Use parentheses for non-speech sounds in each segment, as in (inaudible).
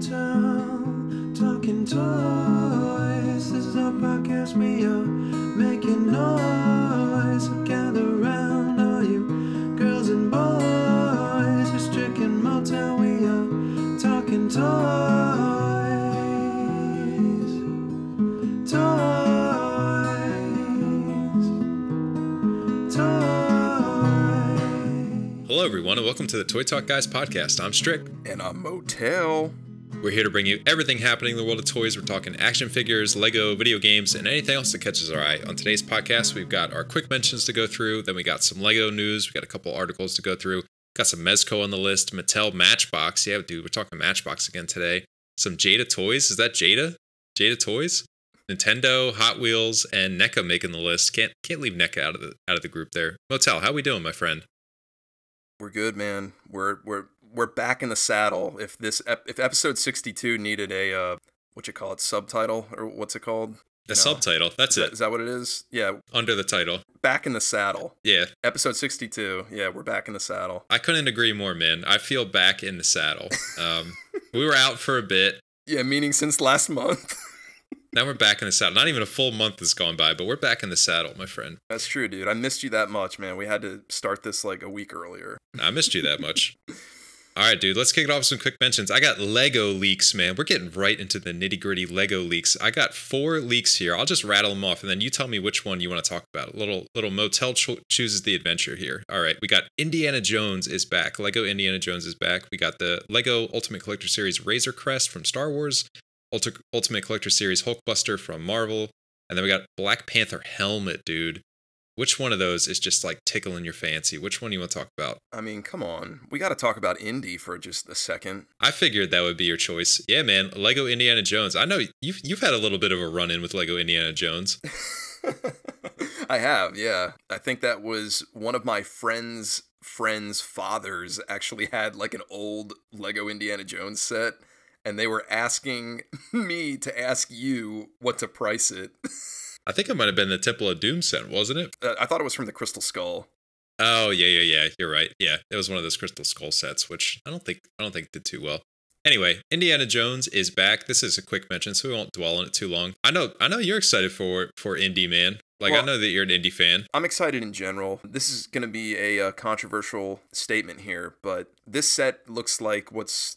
motel, talking toys. This is our podcast. We are making noise. Gather round, all you girls and boys. We're stricken motel. We are talking toys. Toys. Toys. Hello, everyone, and welcome to the Toy Talk Guys podcast. I'm Strick. and I'm motel. We're here to bring you everything happening in the world of toys. We're talking action figures, Lego, video games, and anything else that catches our eye. On today's podcast, we've got our quick mentions to go through. Then we got some Lego news. We got a couple articles to go through. Got some Mezco on the list. Mattel Matchbox. Yeah, dude, we're talking Matchbox again today. Some Jada Toys. Is that Jada? Jada Toys? Nintendo, Hot Wheels, and NECA making the list. Can't can't leave NECA out of the out of the group there. Motel, how we doing, my friend? We're good, man. We're we're we're back in the saddle. If this ep- if episode sixty two needed a uh, what you call it subtitle or what's it called? The You know, subtitle. That's is that- it. Is that what it is? Yeah, Under the title. back in the saddle. Yeah, Episode sixty two. Yeah, we're back in the saddle. I couldn't agree more, man. I feel back in the saddle. Um, (laughs) we were out for a bit. Yeah, meaning since last month. (laughs) Now we're back in the saddle. Not even a full month has gone by, but we're back in the saddle, my friend. That's true, dude. I missed you that much, man. We had to start this like a week earlier. I missed you that much. (laughs) All right, dude, let's kick it off with some quick mentions. I got Lego leaks, man. We're getting right into the nitty gritty Lego leaks. I got four leaks here. I'll just rattle them off, and then you tell me which one you want to talk about. little little motel cho- chooses the adventure here. All right, we got Indiana Jones is back. Lego Indiana Jones is back. We got the Lego Ultimate Collector Series Razor Crest from Star Wars, Ulti- Ultimate Collector Series Hulkbuster from Marvel, and then we got Black Panther helmet, dude. Which one of those is just like tickling your fancy? Which one do you want to talk about? I mean, come on. We got to talk about Indy for just a second. I figured that would be your choice. Yeah, man. Lego Indiana Jones. I know you've you've had a little bit of a run in with Lego Indiana Jones. (laughs) I have, yeah. I think that was one of my friends' friends' fathers actually had like an old Lego Indiana Jones set, and they were asking (laughs) me to ask you what to price it. (laughs) I think it might have been the Temple of Doom set, wasn't it? Uh, I thought it was from the Crystal Skull. Oh yeah, yeah, yeah. You're right. Yeah, it was one of those Crystal Skull sets, which I don't think I don't think did too well. Anyway, Indiana Jones is back. This is a quick mention, so we won't dwell on it too long. I know, I know you're excited for for Indy, man. Like I know that you're an Indy fan. I'm excited in general. This is going to be a, uh controversial statement here, but this set looks like what's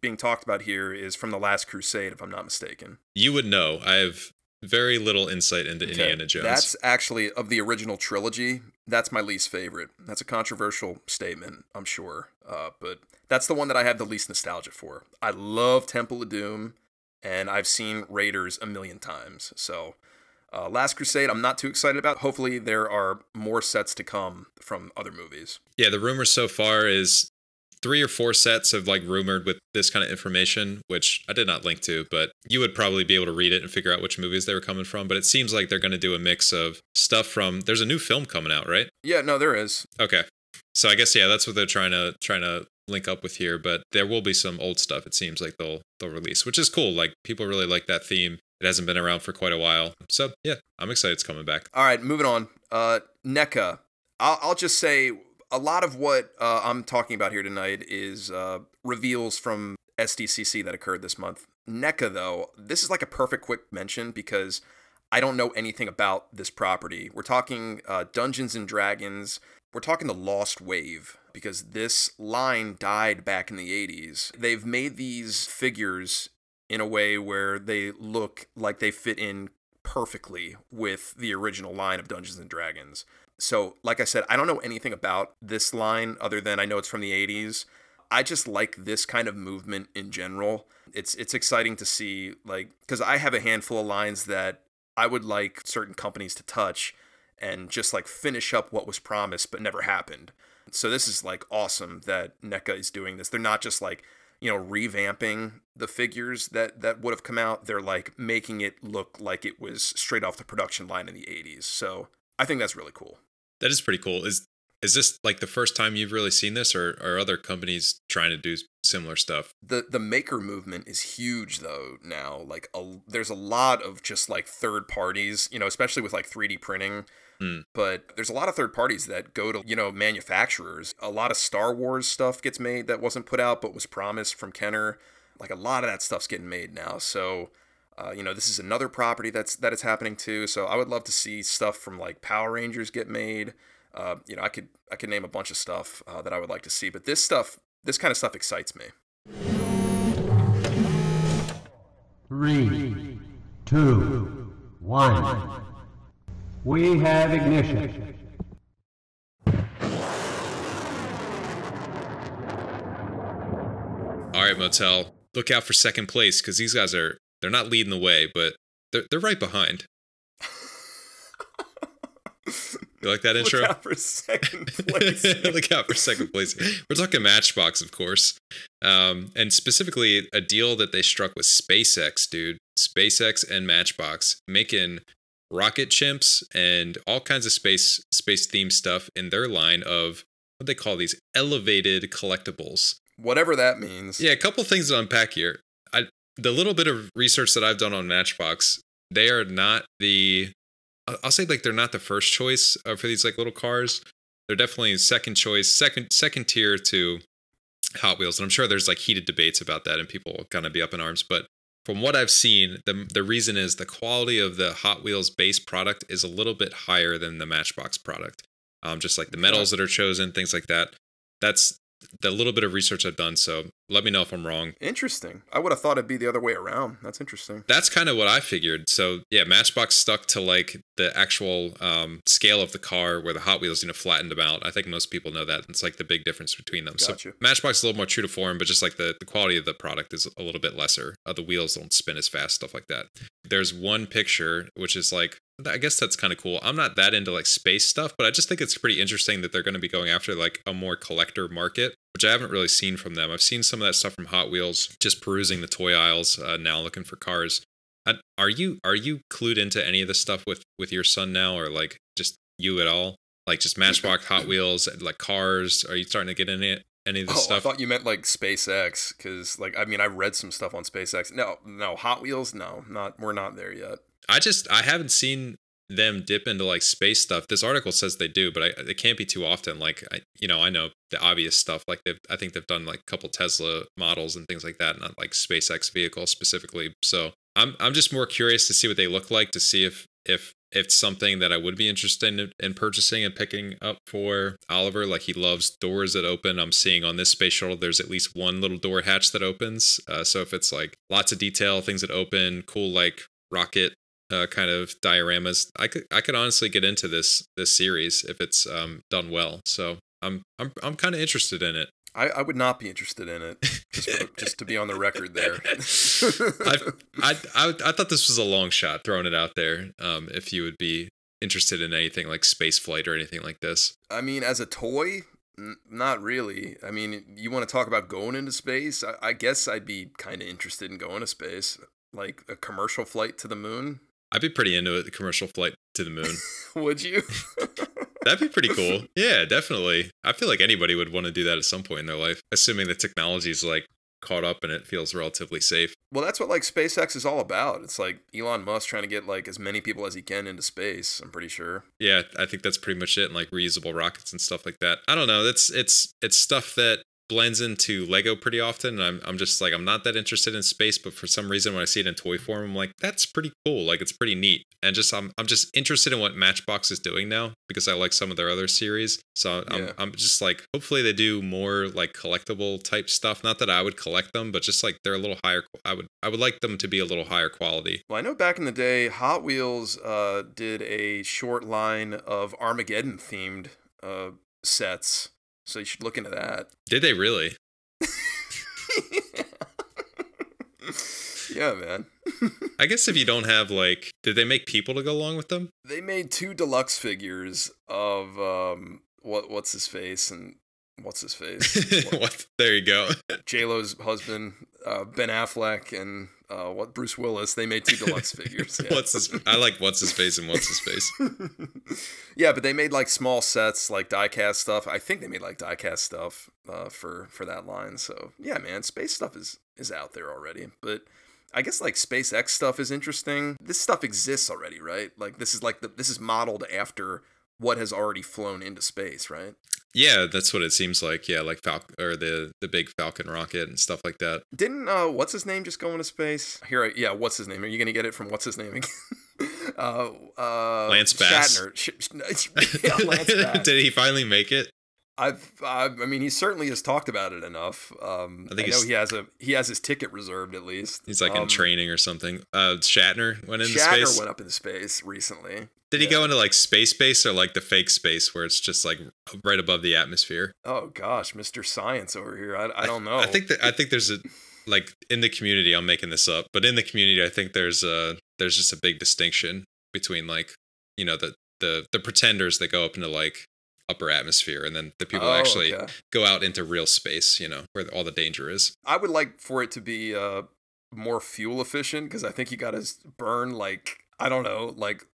being talked about here is from the Last Crusade, if I'm not mistaken. You would know. I have very little insight into Indiana Jones. That's actually of the original trilogy. That's my least favorite. That's a controversial statement, I'm sure, uh, but that's the one that I have the least nostalgia for. I love Temple of Doom, and I've seen Raiders a million times. So, uh, Last Crusade, I'm not too excited about. Hopefully, there are more sets to come from other movies. Yeah, the rumor so far is three or four sets of like rumored with this kind of information, which I did not link to, but you would probably be able to read it and figure out which movies they were coming from. But it seems like they're going to do a mix of stuff from. There's a new film coming out, right? Yeah, no, there is. Okay, so I guess yeah, that's what they're trying to trying to link up with here. But there will be some old stuff. It seems like they'll they'll release, which is cool. Like people really like that theme. It hasn't been around for quite a while, so yeah, I'm excited it's coming back. All right, moving on. Uh, NECA. I'll, I'll just say a lot of what uh, I'm talking about here tonight is uh, reveals from SDCC that occurred this month. NECA, though, this is like a perfect quick mention because I don't know anything about this property. We're talking uh, Dungeons and Dragons. We're talking the Lost Wave because this line died back in the 80s. They've made these figures in a way where they look like they fit in perfectly with the original line of Dungeons and Dragons. So, like I said, I don't know anything about this line other than I know it's from the 80s. I just like this kind of movement in general. It's it's exciting to see like cuz I have a handful of lines that I would like certain companies to touch and just like finish up what was promised but never happened. So this is like awesome that NECA is doing this. They're not just like, you know, revamping the figures that that would have come out. They're like making it look like it was straight off the production line in the 80s. So I think that's really cool. That is pretty cool. Is is this like the first time you've really seen this, or are other companies trying to do similar stuff? The the maker movement is huge though now. Like a, there's a lot of just like third parties, you know, especially with like 3D printing. Hmm. But there's a lot of third parties that go to, you know, manufacturers. A lot of Star Wars stuff gets made that wasn't put out but was promised from Kenner. Like a lot of that stuff's getting made now. So, uh, you know, this is another property that's that is happening too. So I would love to see stuff from like Power Rangers get made. Uh, you know, I could I could name a bunch of stuff uh, that I would like to see, but this stuff, this kind of stuff excites me. Three, two, one. We have ignition. All right, Motel, look out for second place because these guys are they're not leading the way, but they're they're right behind. You like that intro? (laughs) Look out for second place. Look out for second place. We're talking Matchbox, of course, um, and specifically a deal that they struck with SpaceX, dude. SpaceX and Matchbox making rocket chimps and all kinds of space space themed stuff in their line of what they call these elevated collectibles. Whatever that means. Yeah, a couple things to unpack here. The little bit of research that I've done on Matchbox, they are not the I'll say like they're not the first choice uh, for these like little cars. They're definitely second choice, second second tier to Hot Wheels, and I'm sure there's like heated debates about that, and people will kind of be up in arms. But from what I've seen, the the reason is the quality of the Hot Wheels base product is a little bit higher than the Matchbox product. Um, just like the metals that are chosen, things like that. That's the little bit of research I've done. So let me know if I'm wrong. Interesting. I would have thought it'd be the other way around. That's interesting. That's kind of what I figured. So yeah, Matchbox stuck to like the actual um, scale of the car, where the Hot Wheels you know flattened them out. I think most people know that. It's like the big difference between them. Gotcha. So Matchbox is a little more true to form, but just like the the quality of the product is a little bit lesser. Uh, the wheels don't spin as fast, stuff like that. There's one picture which is like. I guess that's kind of cool. I'm not that into like space stuff, but I just think it's pretty interesting that they're going to be going after like a more collector market, which I haven't really seen from them. I've seen some of that stuff from Hot Wheels, just perusing the toy aisles uh, now, looking for cars. I, are you are you clued into any of this stuff with with your son now, or like just you at all? Like just Matchbox, Hot Wheels, like cars? Are you starting to get into any of this Oh, I thought you meant like SpaceX, because like I mean I read some stuff on SpaceX. No, no Hot Wheels. No, not we're not there yet. I just I haven't seen them dip into like space stuff. This article says they do, but I, it can't be too often. Like I, you know, I know the obvious stuff. Like they've, I think they've done like a couple Tesla models and things like that, not like SpaceX vehicles specifically. So I'm, I'm just more curious to see what they look like to see if, if, if it's something that I would be interested in, in purchasing and picking up for Oliver. Like he loves doors that open. I'm seeing on this space shuttle, there's at least one little door hatch that opens. Uh, so if it's like lots of detail, things that open, cool like rocket uh, kind of dioramas. I could I could honestly get into this this series if it's um, done well. So I'm I'm I'm kind of interested in it. I, I would not be interested in it. Just, for, just to be on the record there. (laughs) I I I thought this was a long shot, throwing it out there. Um, if you would be interested in anything like space flight or anything like this. I mean, as a toy, N- not really. I mean, you want to talk about going into space? I, I guess I'd be kind of interested in going to space, like a commercial flight to the moon. I'd be pretty into it. The commercial flight to the moon. (laughs) Would you? (laughs) That'd be pretty cool. Yeah, definitely. I feel like anybody would want to do that at some point in their life, assuming the technology's like caught up and it feels relatively safe. well, that's what like SpaceX is all about. It's like Elon Musk trying to get like as many people as he can into space. I'm pretty sure. Yeah, I think that's pretty much it. And like reusable rockets and stuff like that. I don't know. That's it's it's stuff that blends into Lego pretty often. And I'm I'm just like I'm not that interested in space, but for some reason when I see it in toy form, I'm like that's pretty cool. Like it's pretty neat. And just I'm I'm just interested in what Matchbox is doing now because I like some of their other series. So I'm Yeah. I'm just like hopefully they do more like collectible type stuff. Not that I would collect them, but just like they're a little higher. I would I would like them to be a little higher quality. Well, I know back in the day, Hot Wheels uh, did a short line of Armageddon themed uh, sets. So you should look into that. Did they really? (laughs) yeah, man. (laughs) I guess if you don't have like, did they make people to go along with them? they made two deluxe figures of um, what what's his face and what's his face (laughs) what? There you go. J Lo's husband, uh, Ben Affleck, and uh, what Bruce Willis. They made two deluxe (laughs) figures. yeah. What's his? I like what's his face and what's his face. (laughs) yeah, but they made like small sets, like diecast stuff. I think they made like diecast stuff uh, for for that line. So yeah, man, space stuff is is out there already. But I guess like SpaceX stuff is interesting. This stuff exists already, right? Like this is like the this is modeled after what has already flown into space, right? Yeah, that's what it seems like. Yeah, like Falcon or the the big Falcon rocket and stuff like that. Didn't uh, what's his name just go into space? Here, I, yeah, what's his name? Are you gonna get it from what's his name again? (laughs) uh, uh, Lance Bass. Shatner. Sh- (laughs) yeah, Lance Bass. (laughs) Did he finally make it? I've, I, I mean, he certainly has talked about it enough. Um, I I, think know he has a he has his ticket reserved at least. He's like in Um, training or something. Uh, Shatner went into space. Shatner space. went up into space recently. Did he go into like space space or like the fake space where it's just like right above the atmosphere? Oh gosh, Mr. Science over here. I, I don't know. I think that I think there's a like in the community. I'm making this up, but in the community, I think there's a there's just a big distinction between like you know the the the pretenders that go up into like upper atmosphere, and then the people Oh, actually okay. go out into real space. You know where all the danger is. I would like for it to be uh more fuel efficient because I think you got to burn like I don't know like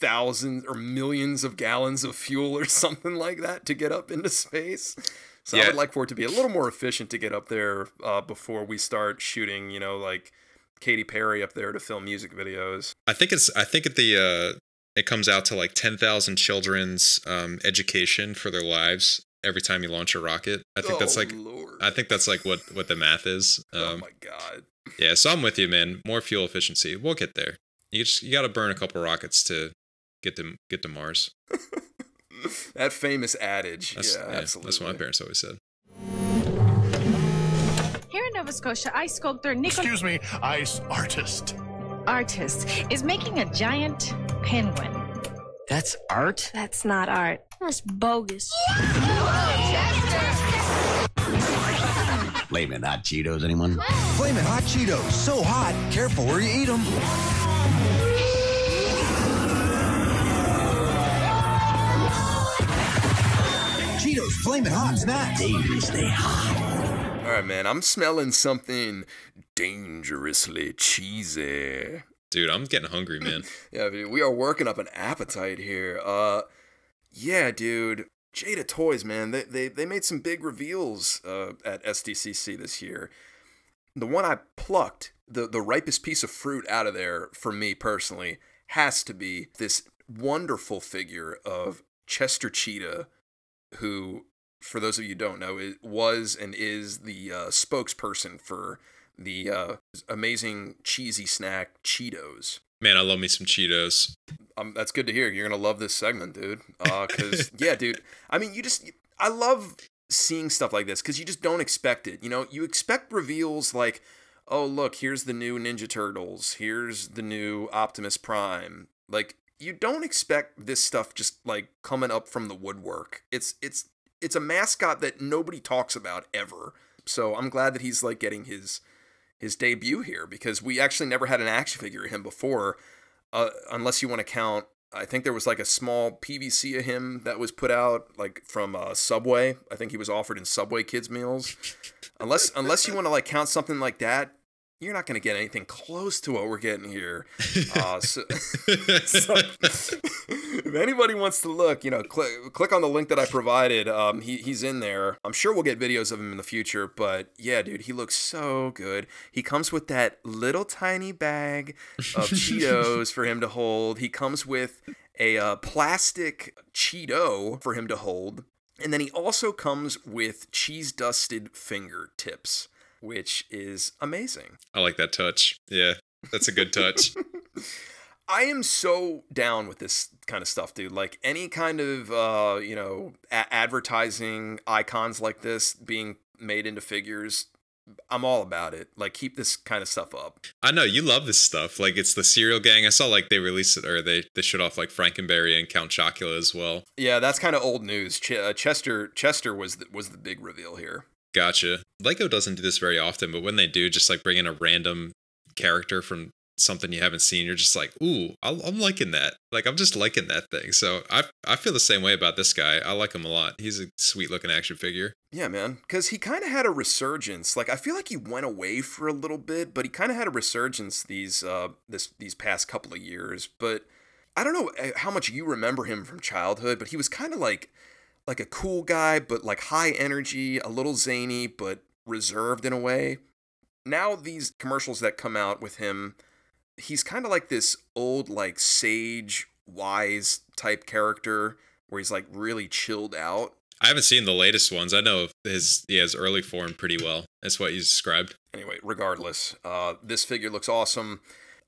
thousands or millions of gallons of fuel or (laughs) something like that to get up into space. So I would like for it to be a little more efficient to get up there uh, before we start shooting. You know, like Katy Perry up there to film music videos. I think it's I think at the uh it comes out to like ten thousand children's um education for their lives every time you launch a rocket. I think that's Oh, like Lord. I think that's like what what the math is. (laughs) oh Um, my god. yeah, so I'm with you, man. More fuel efficiency. We'll get there. You just you got to burn a couple rockets to get to get to Mars. (laughs) that famous adage. That's, yeah, yeah, absolutely. That's what my parents always said. Here in Nova Scotia, ice sculptor Nicholas Excuse me, ice artist. Artist is making a giant penguin. That's art? That's not art. That's bogus. Flamin' hot Cheetos, anyone? Flamin' hot Cheetos, so hot, careful where you eat them. Cheetos, flamin' hot snack. Dangerously hot. All right, man. I'm smelling something dangerously cheesy. Dude, I'm getting hungry, man. (laughs) Yeah, dude, we are working up an appetite here. Uh, yeah, dude. Jada Toys, man, they they, they made some big reveals uh, at SDCC this year. The one I plucked, the the ripest piece of fruit out of there for me personally, has to be this wonderful figure of Chester Cheetah, who, for those of you who don't know, it was and is the uh, spokesperson for the uh, amazing cheesy snack Cheetos. Man, I love me some Cheetos. Um, that's good to hear. You're gonna love this segment, dude. (laughs) Uh, cause yeah, dude. I mean, you just, I love seeing stuff like this because you just don't expect it. You know, you expect reveals like, oh look, here's the new Ninja Turtles. Here's the new Optimus Prime. Like, you don't expect this stuff just like coming up from the woodwork. It's it's it's a mascot that nobody talks about ever. So I'm glad that he's like getting his his debut here because we actually never had an action figure of him before, uh, unless you want to count. I think there was like a small PVC of him that was put out like from uh, Subway. I think he was offered in Subway kids meals. Unless unless you want to like count something like that, you're not going to get anything close to what we're getting here. (laughs) Uh, so, so if anybody wants to look, you know, click click on the link that I provided. Um, he he's in there. I'm sure we'll get videos of him in the future. But yeah, dude, he looks so good. He comes with that little tiny bag of (laughs) Cheetos for him to hold. He comes with a uh, plastic Cheeto for him to hold. And then he also comes with cheese dusted fingertips, which is amazing. I like that touch. Yeah, that's a good touch. (laughs) I am so down with this kind of stuff, dude. Like any kind of uh, you know, a- advertising icons like this being made into figures, I'm all about it. Like keep this kind of stuff up. I know you love this stuff. Like it's the Cereal gang. I saw like they released it or they they showed off like Frankenberry and Count Chocula as well. Yeah, that's kind of old news. Ch- uh, Chester Chester was the, was the big reveal here. Gotcha. Lego doesn't do this very often, but when they do, just like bring in a random character from something you haven't seen, you're just like, ooh, I'm liking that. Like I'm just liking that thing. So I I feel the same way about this guy. I like him a lot. He's a sweet looking action figure. Yeah, man, because he kind of had a resurgence. Like I feel like he went away for a little bit, but he kind of had a resurgence these uh this these past couple of years. But I don't know uh, how much you remember him from childhood, but he was kind of like like a cool guy, but like high energy, a little zany, but reserved in a way. Now these commercials that come out with him, he's kind of like this old like sage wise type character where he's like really chilled out I haven't seen the latest ones. I know his he has early form pretty well. That's what he's described. Anyway, regardless, uh, this figure looks awesome.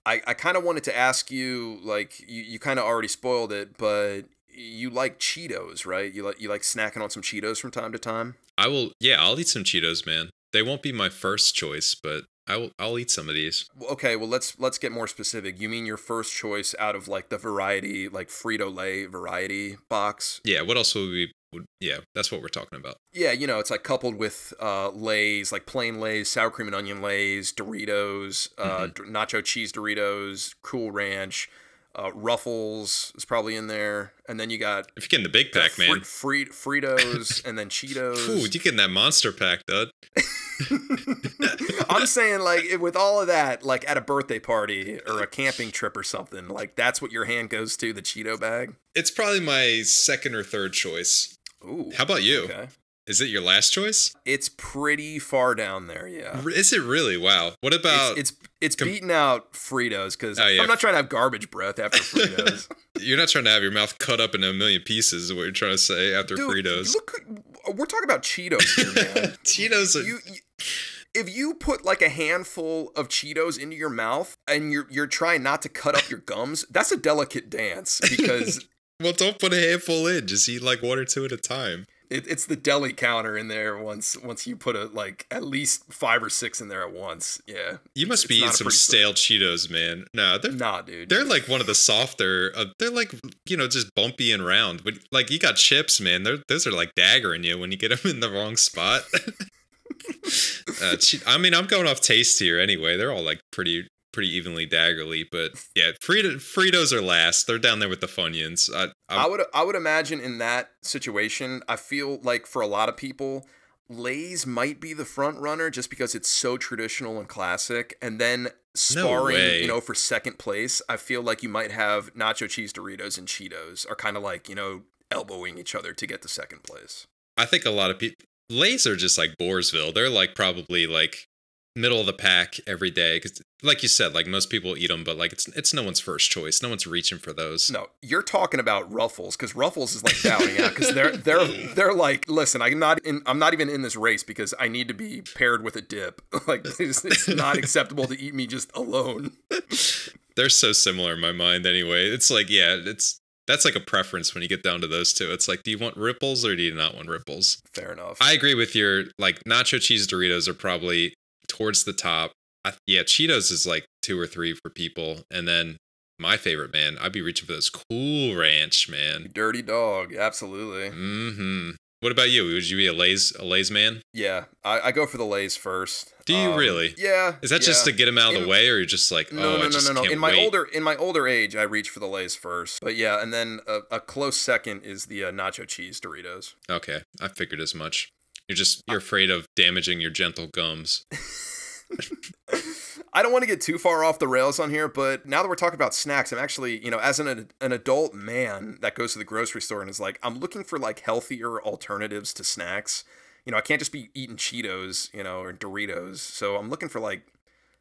I, I kind of wanted to ask you, like, you, you kind of already spoiled it, but you like Cheetos, right? You like you like snacking on some Cheetos from time to time. I will. Yeah, I'll eat some Cheetos, man. They won't be my first choice, but I will. I'll eat some of these. Okay, well let's let's get more specific. You mean your first choice out of like the variety, like Frito Lay variety box? Yeah. What else would we? Would, yeah, that's what we're talking about. Yeah, you know, it's like coupled with uh, Lay's, like plain Lay's, sour cream and onion Lay's, Doritos, uh, d- nacho cheese Doritos, Cool Ranch, uh, Ruffles is probably in there, and then you got If you're getting the big pack, Fri- man. Fri- Fritos, (laughs) and then Cheetos. Ooh, you getting that monster pack, dude? (laughs) I'm saying like with all of that, like at a birthday party or a camping trip or something, like that's what your hand goes to, the Cheeto bag. It's probably my second or third choice. Ooh. How about you? Okay. Is it your last choice? It's pretty far down there, yeah. Is it really? Wow. What about? it's it's, it's com- beating out Fritos because Oh, yeah. I'm not trying to have garbage breath after (laughs) Fritos. you're not trying to have your mouth cut up into a million pieces. Is what you're trying to say after Dude, Fritos? Look, we're talking about Cheetos here, man. (laughs) Cheetos. Are, you, you if you put like a handful of Cheetos into your mouth and you're you're trying not to cut up your gums, that's a delicate dance because (laughs) well, don't put a handful in. Just eat like one or two at a time. It, it's the deli counter in there once once you put a like at least five or six in there at once. Yeah. You must It's be not eating some stale Cheetos, man. No, they're Nah, dude. they're like one of the softer. Uh, they're like you know just bumpy and round. But like you got chips, man. They're those are like daggering you when you get them in the wrong spot. (laughs) uh, I mean, I'm going off taste here anyway. They're all like pretty pretty evenly daggerly, but yeah, Frito, Fritos are last. They're down there with the Funyuns. I, I I'm, would I would imagine in that situation, I feel like for a lot of people, Lay's might be the front runner just because it's so traditional and classic. And then sparring, way. you know, for second place, I feel like you might have nacho cheese Doritos and Cheetos are kind of like, you know, elbowing each other to get to second place. I think a lot of people Lay's are just like Boarsville. They're like probably like middle of the pack every day because, like you said, like most people eat them, but like it's it's no one's first choice. No one's reaching for those. No, you're talking about Ruffles because Ruffles is like bowing out because they're they're (laughs) they're like, listen, I'm not in, I'm not even in this race because I need to be paired with a dip. (laughs) like it's, it's not (laughs) acceptable to eat me just alone. They're so similar in my mind anyway. It's like yeah, it's that's like a preference when you get down to those two. It's like, do you want ripples or do you not want ripples? Fair enough. I agree with your like nacho cheese Doritos are probably towards the top. I, yeah, Cheetos is like two or three for people, and then my favorite man, I'd be reaching for those Cool Ranch, man. Dirty dog, absolutely. Mm-hmm. What about you? Would you be a Lay's a Lay's man? Yeah, I, I go for the Lays first. Do you Um, really? Yeah. Is that just to get him out of In- the way, or you're just like, No, oh, no, I no, just no, no. can't In my wait? older in my older age, I reach for the Lays first. But yeah, and then a, a close second is the uh, nacho cheese Doritos. Okay, I figured as much. You're just you're afraid of damaging your gentle gums. (laughs) I don't want to get too far off the rails on here, but now that we're talking about snacks, I'm actually, you know, as an an adult man that goes to the grocery store and is like, I'm looking for like healthier alternatives to snacks. You know, I can't just be eating Cheetos, you know, or Doritos. So I'm looking for like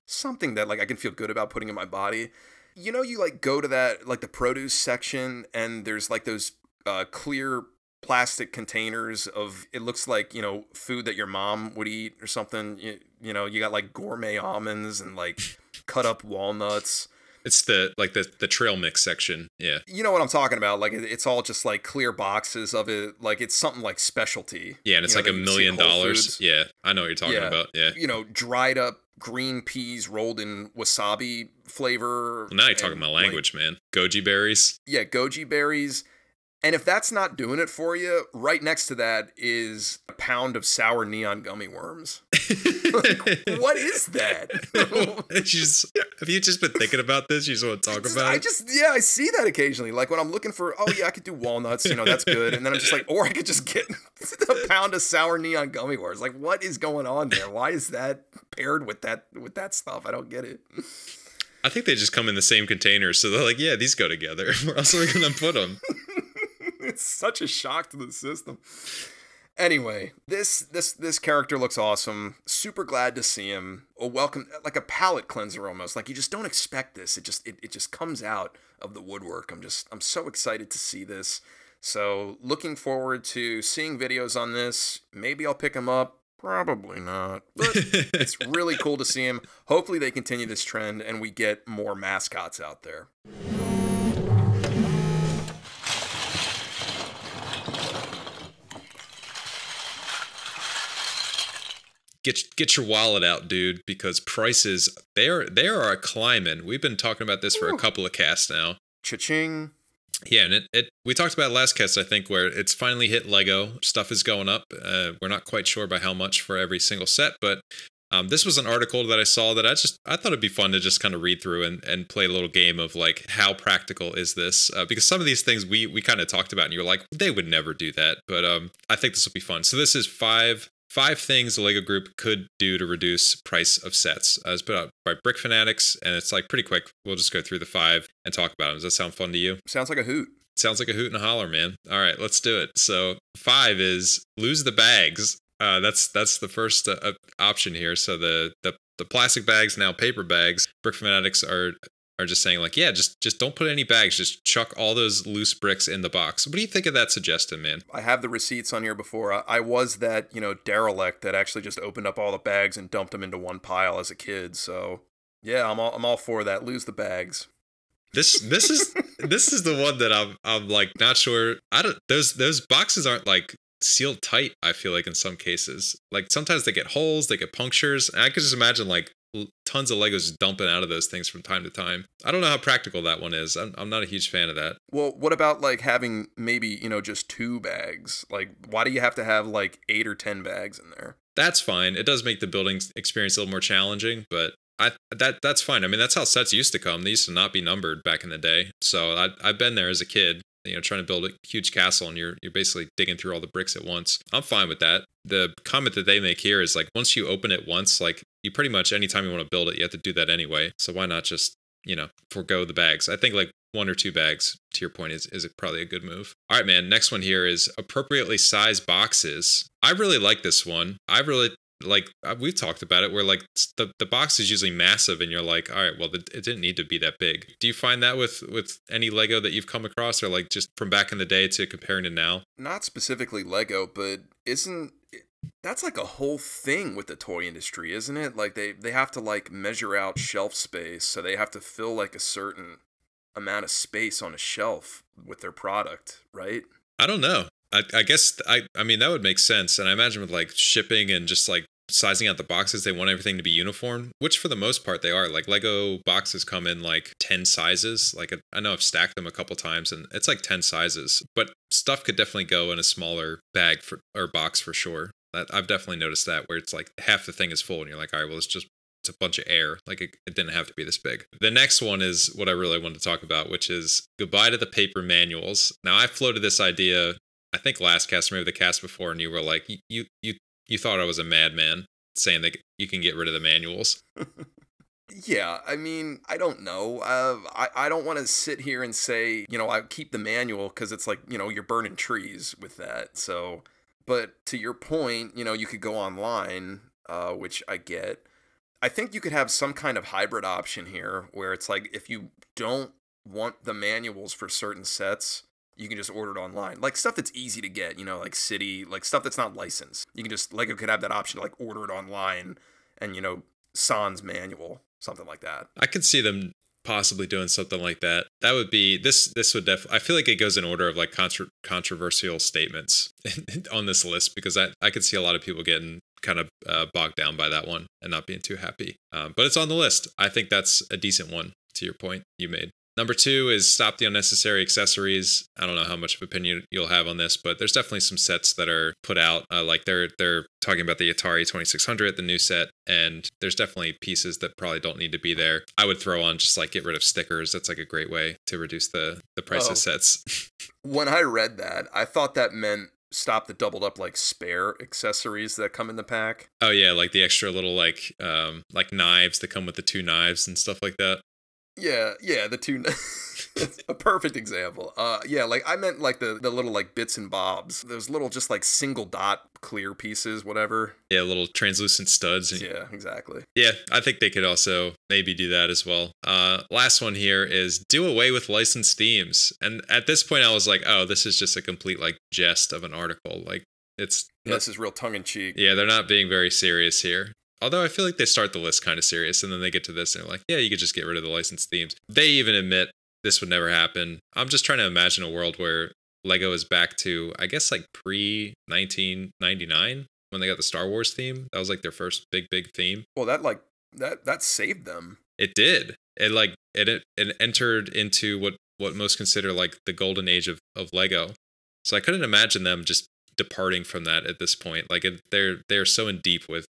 something that like I can feel good about putting in my body. You know, you like go to that like the produce section and there's like those uh, clear plastic containers of it looks like you know food that your mom would eat or something you, you know you got like gourmet almonds and like cut up walnuts It's the like the the trail mix section. Yeah. you know what i'm talking about like it- it's all just like clear boxes of it like it's something like specialty Yeah, and it's you know, like a that you see at million dollars. Yeah, I know what you're talking Yeah. about. Yeah. you know dried up green peas rolled in wasabi flavor Well, now you're talking and, my like, language, man. Goji berries. yeah, goji berries. And if that's not doing it for you, right next to that is a pound of sour neon gummy worms. (laughs) What is that? (laughs) Just- have you just been thinking about this? You just want to talk Just- about I it? just yeah, I see that occasionally. Like when I'm looking for, oh yeah, I could do walnuts, you know, that's good. And then I'm just like, or I could just get (laughs) a pound of sour neon gummy worms. Like, what is going on there? Why is that paired with that with that stuff? I don't get it. I think they just come in the same container, so they're like, yeah, these go together. Where else are we gonna put them? It's such a shock to the system. Anyway, this this this character looks awesome. Super glad to see him. A welcome like a palate cleanser almost. Like you just don't expect this. It just it, it just comes out of the woodwork. I'm just I'm so excited to see this. So, looking forward to seeing videos on this. Maybe I'll pick him up. Probably not. But (laughs) it's really cool to see him. Hopefully, they continue this trend and we get more mascots out there. Get get your wallet out, dude, because prices they're they are climbing. We've been talking about this for a couple of casts now. Cha-ching. Yeah, and it, it we talked about last cast, I think, where it's finally hit Lego. Stuff is going up. Uh, we're not quite sure by how much for every single set, but um, this was an article that I saw that I just I thought it'd be fun to just kind of read through and, and play a little game of like how practical is this? Uh, because some of these things we we kind of talked about and you're like they would never do that, but um, I think this will be fun. So this is five Five things the LEGO Group could do to reduce price of sets. Uh, it's put out by Brick Fanatics, and it's like pretty quick. We'll just go through the five and talk about them. Does that sound fun to you? Sounds like a hoot. Sounds like a hoot and a holler, man. All right, let's do it. So five is lose the bags. Uh, that's that's the first uh, option here. So the the the plastic bags now paper bags. Brick Fanatics are are just saying like, yeah, just just don't put any bags, just chuck all those loose bricks in the box. What do you think of that suggestion, man? I have the receipts on here before. I, I was that you know derelict that actually just opened up all the bags and dumped them into one pile as a kid. So yeah, I'm all I'm all for that. Lose the bags. This this is (laughs) this is the one that I'm I'm like not sure. I don't those those boxes aren't like sealed tight. I feel like in some cases, like sometimes they get holes, they get punctures. And I could just imagine like tons of Legos dumping out of those things from time to time. I don't know how practical that one is. I'm, I'm not a huge fan of that. Well, what about like having maybe, you know, just two bags? Like, why do you have to have like eight or 10 bags in there? That's fine. It does make the building experience a little more challenging, but I that that's fine. I mean, that's how sets used to come. They used to not be numbered back in the day. So I, I've been there as a kid you know trying to build a huge castle and you're you're basically digging through all the bricks at once i'm fine with that the comment that they make here is like once you open it once like you pretty much anytime you want to build it you have to do that anyway. So why not just you know forego the bags? I think like one or two bags to your point is is probably a good move. All right man next one here is appropriately sized boxes. I really like this one. I really like uh, we've talked about it where like the, the box is usually massive and you're like all right well it didn't need to be that big. Do you find that with with any lego that you've come across or like just from back in the day to comparing to now? Not specifically lego but isn't that's like a whole thing with the toy industry isn't it like they they have to like measure out shelf space so they have to fill like a certain amount of space on a shelf with their product right i don't know I, I guess I I mean that would make sense, and I imagine with like shipping and just like sizing out the boxes, they want everything to be uniform, which for the most part they are. Like Lego boxes come in like 10 sizes. Like I know I've stacked them a couple times and it's like 10 sizes, but stuff could definitely go in a smaller bag for or box for sure. That I've definitely noticed that where it's like half the thing is full and you're like, all right, well, it's just it's a bunch of air. Like it, it, didn't have to be this big. The next one is what I really wanted to talk about, which is goodbye to the paper manuals. Now I floated this idea, I think last cast, or maybe the cast before, and you were like, you you you thought I was a madman saying that you can get rid of the manuals. (laughs) yeah, I mean, I don't know. Uh, I I don't want to sit here and say you know I keep the manual because it's like you know you're burning trees with that. So, but to your point, you know you could go online, uh, which I get. I think you could have some kind of hybrid option here where it's like if you don't want the manuals for certain sets, you can just order it online. Like stuff that's easy to get, you know, like City, like stuff that's not licensed. You can just Lego could have that option to like order it online and you know, Sans manual, something like that. I could see them possibly doing something like that. That would be this this would def I feel like it goes in order of like contra- controversial statements (laughs) on this list because I I could see a lot of people getting kind of uh, bogged down by that one and not being too happy. Um, but it's on the list. I think that's a decent one to your point you made. Number two is stop the unnecessary accessories. I don't know how much of opinion you'll have on this, but there's definitely some sets that are put out. Uh, like they're they're talking about the Atari 2600, the new set, and there's definitely pieces that probably don't need to be there. I would throw on just like get rid of stickers. That's like a great way to reduce the the price oh. of sets. (laughs) when I read that, I thought that meant stop the doubled up like spare accessories that come in the pack. Oh yeah, like the extra little like um like knives that come with the two knives and stuff like that. Yeah, yeah, the two. (laughs) a perfect example. Uh, yeah, like I meant like the the little like bits and bobs. Those little just like single dot clear pieces, whatever. Yeah, little translucent studs. And, Yeah, exactly. yeah, I think they could also maybe do that as well. Uh, last one here is do away with licensed themes. And at this point, I was like, oh, this is just a complete like jest of an article. Like it's Yeah, this is real tongue in cheek. yeah, they're not being very serious here. Although I feel like they start the list kind of serious and then they get to this and they're like, yeah, you could just get rid of the licensed themes. They even admit this would never happen. I'm just trying to imagine a world where Lego is back to, I guess, like pre 1999 when they got the Star Wars theme. That was like their first big, big theme. Well, that like that that saved them. It did. It like it it, it entered into what what most consider like the golden age of of Lego. So I couldn't imagine them just departing from that at this point. Like it, they're they're so in deep with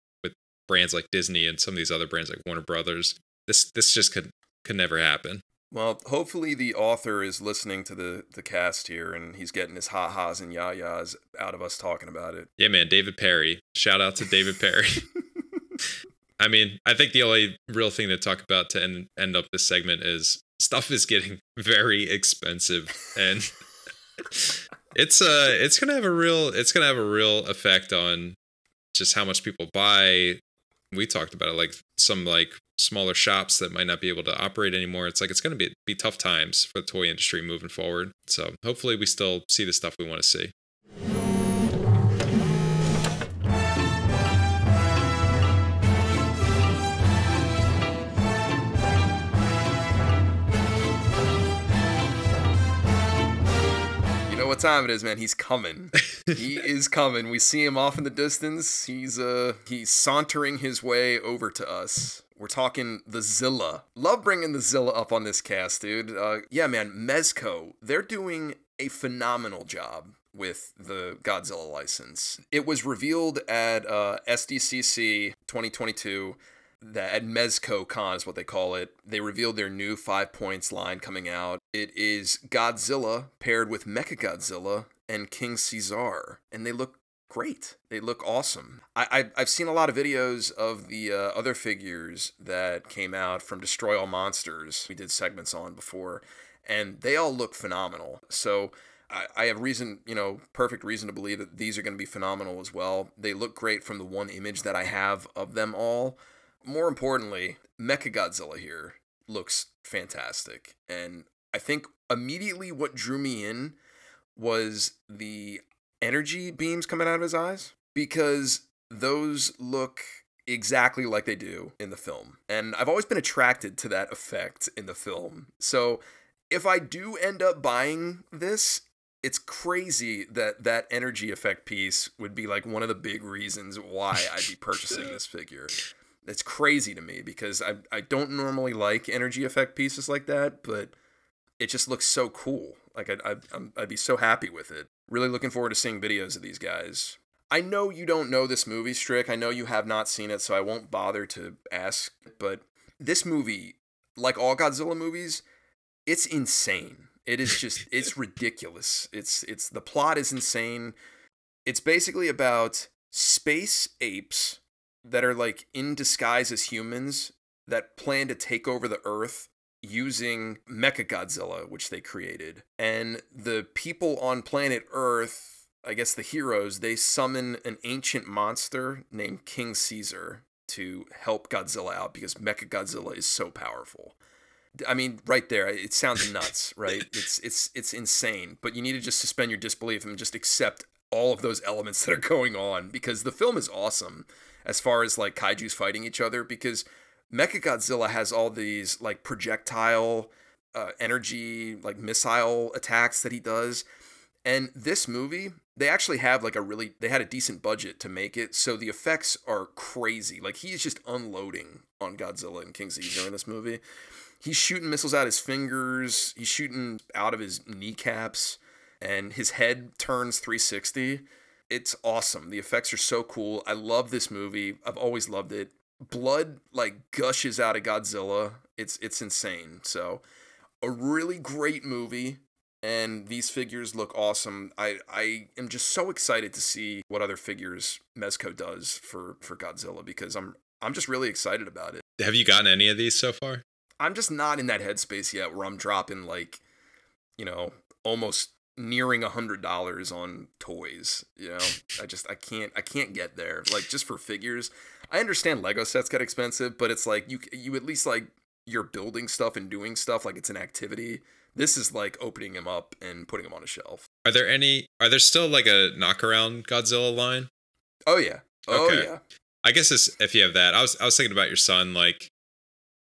brands like Disney and some of these other brands like Warner Brothers. This this just could could never happen. Well, hopefully the author is listening to the the cast here and he's getting his ha ha's and ya ya's out of us talking about it. Yeah, man, David Perry. Shout out to David Perry. (laughs) (laughs) I mean, I think the only real thing to talk about to end end up this segment is stuff is getting very expensive and (laughs) it's uh it's gonna have a real it's gonna have a real effect on just how much people buy we talked about it like some like smaller shops that might not be able to operate anymore. It's like it's gonna be be tough times for the toy industry moving forward. So hopefully we still see the stuff we want to see what time it is, man. He's coming. (laughs) he is coming. We see him off in the distance. He's uh he's sauntering his way over to us. We're talking the Zilla. Love bringing the Zilla up on this cast, dude. Uh, yeah, man. Mezco. They're doing a phenomenal job with the Godzilla license. It was revealed at uh, SDCC 2022 that at Mezco Con is what they call it. They revealed their new five points line coming out. It is Godzilla paired with Mechagodzilla and King Caesar, and they look great. They look awesome. I, I I've seen a lot of videos of the uh, other figures that came out from Destroy All Monsters. We did segments on before, and they all look phenomenal. So. I, I have reason, you know, perfect reason to believe that these are going to be phenomenal as well. They look great from the one image that I have of them all more importantly, Mechagodzilla here looks fantastic. And I think immediately what drew me in was the energy beams coming out of his eyes because those look exactly like they do in the film. And I've always been attracted to that effect in the film. So if I do end up buying this, it's crazy that that energy effect piece would be like one of the big reasons why I'd be purchasing (laughs) this figure. It's crazy to me because I I don't normally like energy effect pieces like that, but it just looks so cool. Like I'd I'd, I'd be so happy with it. Really looking forward to seeing videos of these guys. I know you don't know this movie, Strick. I know you have not seen it, so I won't bother to ask. But this movie, like all Godzilla movies, it's insane. It is just (laughs) it's ridiculous. It's it's the plot is insane. It's basically about space apes that are like in disguise as humans that plan to take over the earth using Mechagodzilla, which they created. And the people on planet Earth, I guess the heroes, they summon an ancient monster named King Caesar to help Godzilla out because Mechagodzilla is so powerful. I mean, right there, it sounds nuts, (laughs) right? It's it's it's insane, but you need to just suspend your disbelief and just accept all of those elements that are going on because the film is awesome as far as like kaiju's fighting each other because Mechagodzilla has all these like projectile uh, energy like missile attacks that he does. And this movie they actually have like a really they had a decent budget to make it so the effects are crazy. Like he's just unloading on Godzilla and King Caesar in this movie. He's shooting missiles out his fingers he's shooting out of his kneecaps and his head turns 360 it's awesome. The effects are so cool. I love this movie. I've always loved it. Blood like gushes out of godzilla. It's it's insane. So a really great movie and these figures look awesome. I i am just so excited to see what other figures mezco does for for godzilla because i'm i'm just really excited about it. Have you gotten any of these so far? I'm just not in that headspace yet where I'm dropping like, you know, almost nearing a hundred dollars on toys. You know, I just I can't I can't get there. Like just for figures, I understand Lego sets get expensive, but it's like you you at least like you're building stuff and doing stuff like it's an activity. This is like opening him up and putting him on a shelf. Are there any? Are there still like a knockaround Godzilla line? Oh yeah. Oh Okay. yeah. I guess it's, if you have that, I was I was thinking about your son. Like,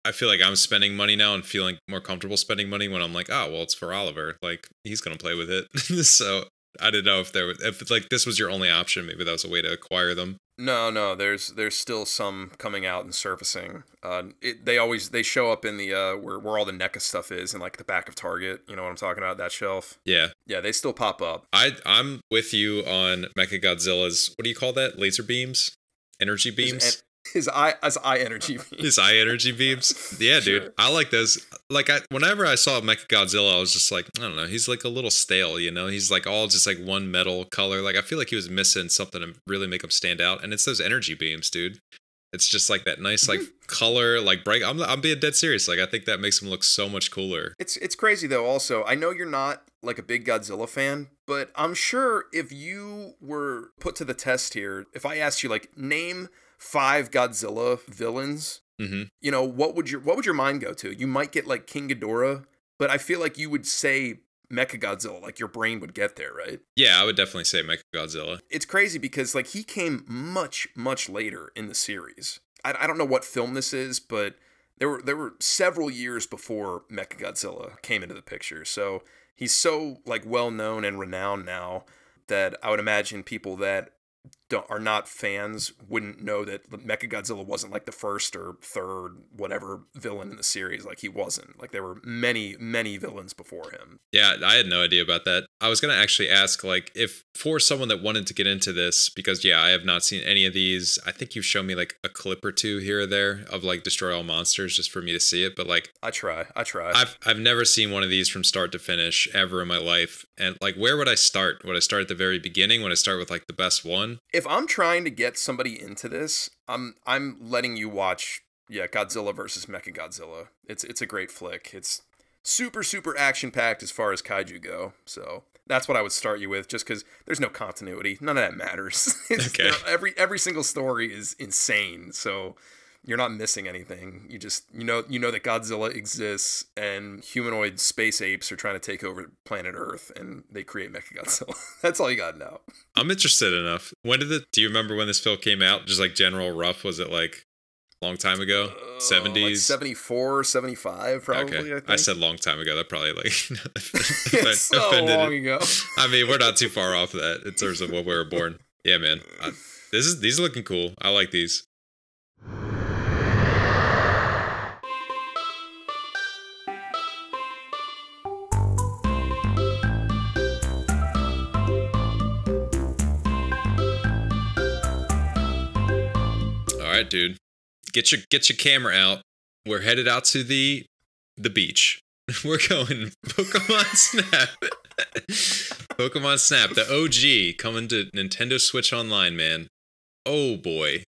I feel like I'm spending money now and feeling more comfortable spending money when I'm like, oh well, it's for Oliver. Like he's gonna play with it. (laughs) so I didn't know if there was if like this was your only option. Maybe that was a way to acquire them. No, no. There's there's still some coming out and surfacing. Uh, it, they always they show up in the uh where where all the NECA stuff is and like the back of Target. You know what I'm talking about? That shelf. Yeah, Yeah, they still pop up. I I'm with you on Mechagodzilla's. What do you call that? Laser beams, energy beams. (laughs) His, eye his eye energy. (laughs) Beams. his eye energy beams. Yeah, dude. I like those. Like I whenever I saw Mechagodzilla, I was just like, I don't know, he's like a little stale, you know? He's like all just like one metal color. Like I feel like he was missing something to really make him stand out. And it's those energy beams, dude. It's just like that nice like mm-hmm. color, like bright. I'm I'm being dead serious. Like I think that makes him look so much cooler. It's it's crazy though. Also, I know you're not like a big Godzilla fan, but I'm sure if you were put to the test here, if I asked you like name five Godzilla villains, Mm-hmm. you know what would your what would your mind go to? You might get like King Ghidorah, but I feel like you would say Mechagodzilla. Like your brain would get there, right? Yeah, I would definitely say Mechagodzilla. It's crazy because like he came much much later in the series. I, I don't know what film this is, but there were there were several years before Mechagodzilla came into the picture. So he's so like well known and renowned now that I would imagine people that don't, are not fans wouldn't know that Mechagodzilla wasn't like the first or third whatever villain in the series. Like he wasn't. Like there were many many villains before him. Yeah, I had no idea about that. I was gonna actually ask, like, if for someone that wanted to get into this, because yeah, I have not seen any of these. I think you've shown me like a clip or two here or there of like Destroy All Monsters just for me to see it. But like, I try. I try. I've I've never seen one of these from start to finish ever in my life. And like, where would I start? Would I start at the very beginning? Would I start with like the best one? if I'm trying to get somebody into this, I'm I'm letting you watch yeah, Godzilla versus Mechagodzilla. It's it's a great flick. It's super super action packed as far as kaiju go. So that's what I would start you with, just because there's no continuity. None of that matters. (laughs) Okay. you know, every every single story is insane. So you're not missing anything. You just you know you know that Godzilla exists and humanoid space apes are trying to take over planet Earth and they create Mechagodzilla. (laughs) that's all you gotta know. I'm interested enough. When did it? Do you remember when this film came out? Just like general rough, was it like a long time ago? Uh, like Seventies. 74, 75 probably. okay, I, think. I said long time ago. That probably like (laughs) (laughs) it's so offended- long ago. I mean, we're not too far off that in terms of when we were born. Yeah, man. I, this is these are looking cool. I like these. Dude. Get your get your camera out. We're headed out to the the beach. (laughs) We're going Pokemon (laughs) Snap. (laughs) Pokemon Snap, the OG, coming to Nintendo Switch Online, man. Oh boy.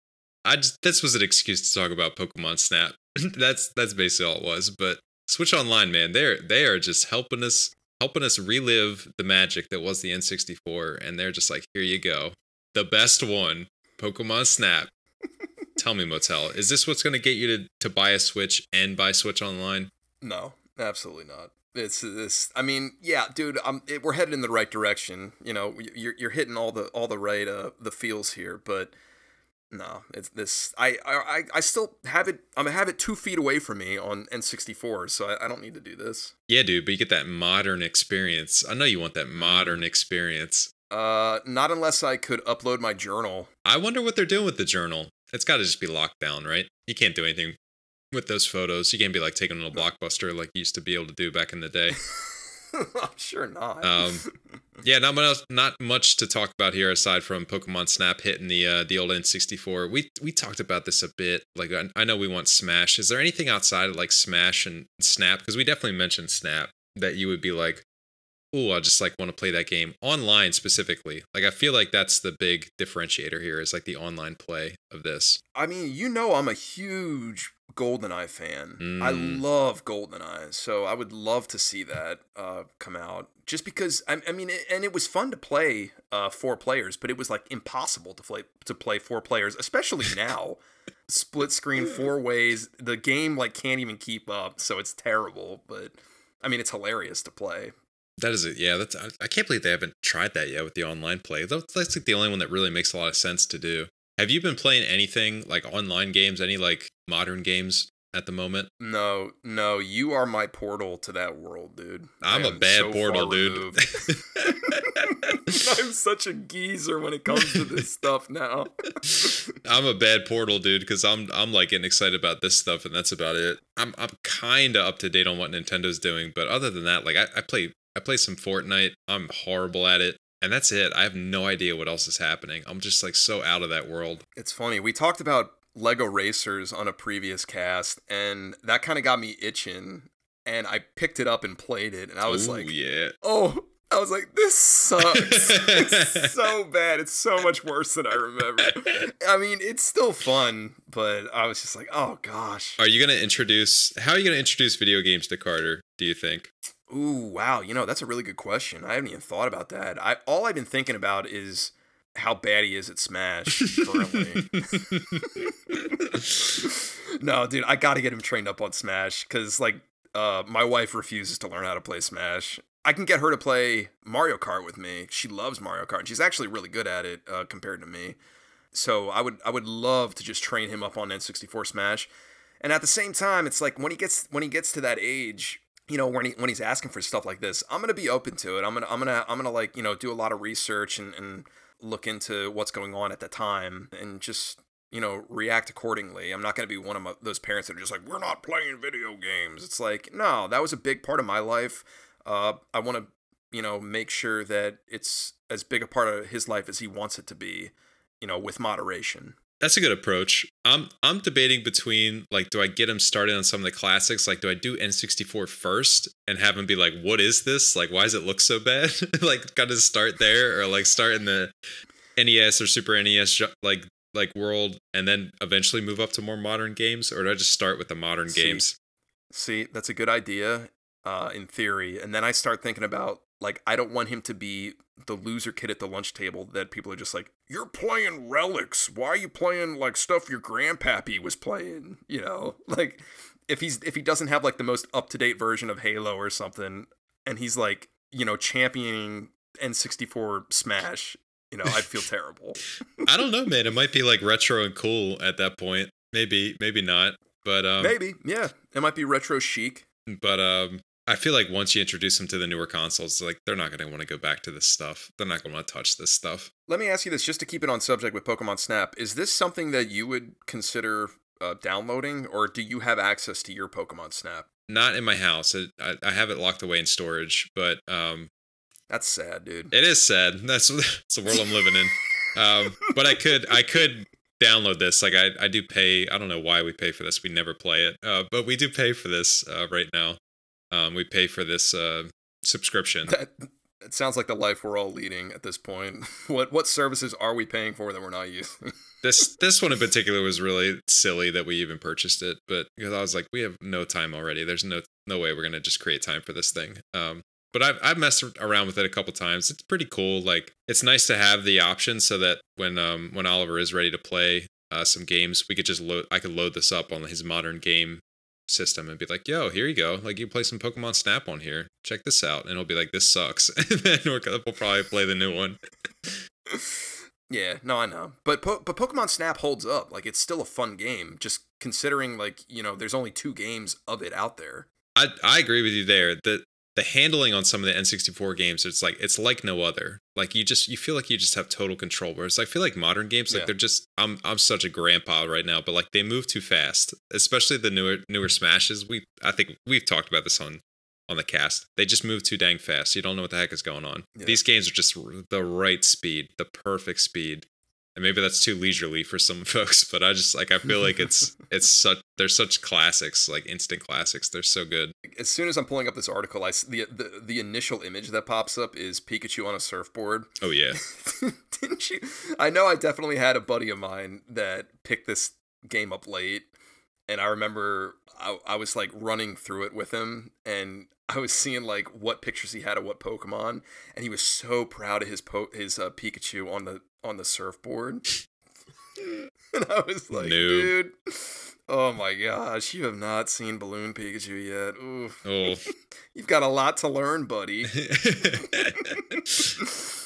I just this was an excuse to talk about Pokemon Snap. that's that's basically all it was. But Switch Online, man, they're they are just helping us helping us relive the magic that was the N64, and they're just like, here you go. The best one, Pokemon Snap. Tell me, Motel, is this what's gonna get you to, to buy a Switch and buy Switch Online? No, absolutely not. It's this. I mean, yeah, dude. I'm. It, we're headed in the right direction. You know, you're you're hitting all the all the right uh the feels here, but no, it's this. I I I still have it. I'm gonna have it two feet away from me on N64, so I, I don't need to do this. Yeah, dude, but you get that modern experience. I know you want that modern experience. Uh, not unless I could upload my journal. I wonder what they're doing with the journal. It's got to just be locked down, right? You can't do anything with those photos. You can't be like taking them to Blockbuster like you used to be able to do back in the day. (laughs) I'm sure not. Um, (laughs) yeah, not much, not much to talk about here aside from Pokemon Snap hitting the uh, the old N64. We we talked about this a bit. Like I, I know we want Smash. Is there anything outside of like Smash and Snap? Because we definitely mentioned Snap that you would be like, oh, I just like want to play that game online specifically. Like I feel like that's the big differentiator here is like the online play of this. I mean, you know, I'm a huge GoldenEye fan. I Mm. love GoldenEye, so I would love to see that uh, come out. Just because I, I mean, it, and it was fun to play uh, four players, but it was like impossible to play to play four players, especially now. Split screen four (laughs) ways, the game like can't even keep up, so it's terrible. But I mean, it's hilarious to play. That is it. Yeah, that's. I, I can't believe they haven't tried that yet with the online play. That's, that's like the only one that really makes a lot of sense to do. Have you been playing anything like online games, any like modern games at the moment? No, no, you are my portal to that world, dude. I'm a bad so portal, dude. (laughs) I'm (laughs) such a geezer when it comes to this stuff now. (laughs) I'm a bad portal dude because I'm I'm like getting excited about this stuff and that's about it. I'm I'm kind of up to date on what Nintendo's doing, but other than that, like I, I play I play some Fortnite. I'm horrible at it, and that's it. I have no idea what else is happening. I'm just like so out of that world. It's funny. We talked about Lego Racers on a previous cast, and that kind of got me itching. And I picked it up and played it, and I was Ooh, like, yeah. "Oh." I was like, this sucks. it's (laughs) so bad. It's so much worse than I remember. I mean, it's still fun, but I was just like, oh gosh. Are you gonna introduce? How are you gonna introduce video games to Carter? Do you think? Ooh, wow. You know, that's a really good question. I haven't even thought about that. I all I've been thinking about is how bad he is at Smash currently. (laughs) no, dude, I got to get him trained up on Smash cuz like uh my wife refuses to learn how to play Smash. I can get her to play Mario Kart with me. She loves Mario Kart and she's actually really good at it uh, compared to me. So I would I would love to just train him up on N64 Smash. And at the same time, it's like when he gets when he gets to that age, you know, when he when he's asking for stuff like this, I'm gonna be open to it. I'm gonna I'm gonna I'm gonna like you know do a lot of research and and look into what's going on at the time and just you know react accordingly. I'm not gonna be one of my, those parents that are just like we're not playing video games. It's like no, that was a big part of my life. Uh, I want to you know make sure that it's as big a part of his life as he wants it to be. You know, with moderation. That's a good approach. I'm I'm debating between like, do I get him started on some of the classics? Like, do I do N64 first and have him be like, what is this? Like, why does it look so bad? (laughs) like, gotta start there, or like start in the NES or Super NES like like world, and then eventually move up to more modern games, or do I just start with the modern See, games? See, that's a good idea uh, in theory. And then I start thinking about, like, I don't want him to be the loser kid at the lunch table that people are just like, you're playing relics. Why are you playing, like, stuff your grandpappy was playing? You know, (laughs) like, if he's if he doesn't have like the most up to date version of Halo or something, and he's like, you know, championing N64 Smash, you know, I'd feel (laughs) terrible. I don't know, man. It might be like retro and cool at that point. Maybe, maybe not. But um, Maybe, yeah, it might be retro chic. But um, I feel like once you introduce them to the newer consoles, like they're not going to want to go back to this stuff. They're not going to want to touch this stuff. Let me ask you this, just to keep it on subject with Pokemon Snap. Is this something that you would consider uh, downloading, or do you have access to your Pokemon Snap? Not in my house. It, I, I have it locked away in storage, but um, That's sad, dude. it is sad. (laughs) That's, that's the world I'm living in. Um, but I could, I could download this. Like I, I do pay. I don't know why we pay for this. We never play it, uh, but we do pay for this uh, right now. Um, we pay for this uh, subscription. That it sounds like the life we're all leading at this point. (laughs) what what services are we paying for that we're not using? (laughs) this this one in particular was really silly that we even purchased it but because i was like we have no time already there's no no way we're gonna just create time for this thing um but I've, I've messed around with it a couple times it's pretty cool like it's nice to have the option so that when um when oliver is ready to play uh, some games we could just load i could load this up on his modern game system and be like yo here you go. Like you play some pokemon snap on here. Check this out. And it'll be like this sucks. (laughs) And then we'll probably play the new one. (laughs) Yeah, no, I know, but po- but Pokemon Snap holds up. Like it's still a fun game, just considering like you know there's only two games of it out there. I I agree with you there. The the handling on some of the N64 games, it's like it's like no other. Like you just you feel like you just have total control. Whereas I feel like modern games, like Yeah. they're just I'm I'm such a grandpa right now, but like they move too fast. Especially the newer newer smashes. We I think we've talked about this on on the cast. They just move too dang fast. You don't know what the heck is going on. Yeah. These games are just r- the right speed, the perfect speed. And maybe that's too leisurely for some (laughs) folks, but I just like I feel like it's (laughs) it's such they're such classics, like instant classics. They're so good. As soon as I'm pulling up this article, i the the, the initial image that pops up is Pikachu on a surfboard. Oh yeah. (laughs) Didn't you? I know I definitely had a buddy of mine that picked this game up late, and I remember I, I was like running through it with him, and I was seeing like what pictures he had of what Pokemon, and he was so proud of his po- his uh, Pikachu on the on the surfboard, (laughs) and I was like, dude. Oh my gosh, you have not seen Balloon Pikachu yet. Oof. Oh. (laughs) You've got a lot to learn, buddy. (laughs)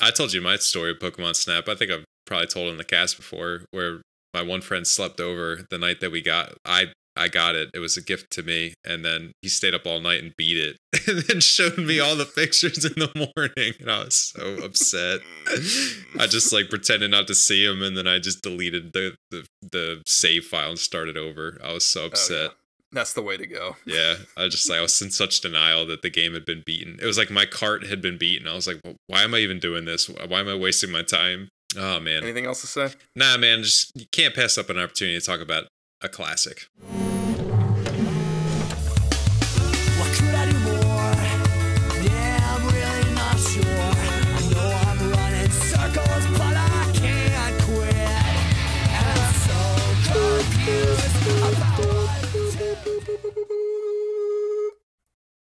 I told you my story of Pokemon Snap. I think I've probably told in the cast before, where my one friend slept over the night that we got. I I got it. It was a gift to me, and then he stayed up all night and beat it, (laughs) and then showed me all the pictures in the morning, and I was so upset. (laughs) I just like pretended not to see him, and then I just deleted the the, the save file and started over. I was so oh, upset. That's the way to go. Yeah, I just like I was in such denial that the game had been beaten. It was like my cart had been beaten. I was like, well, why am I even doing this? Why am I wasting my time? Oh man, Anything else to say? nah, man, just you can't pass up an opportunity to talk about a classic.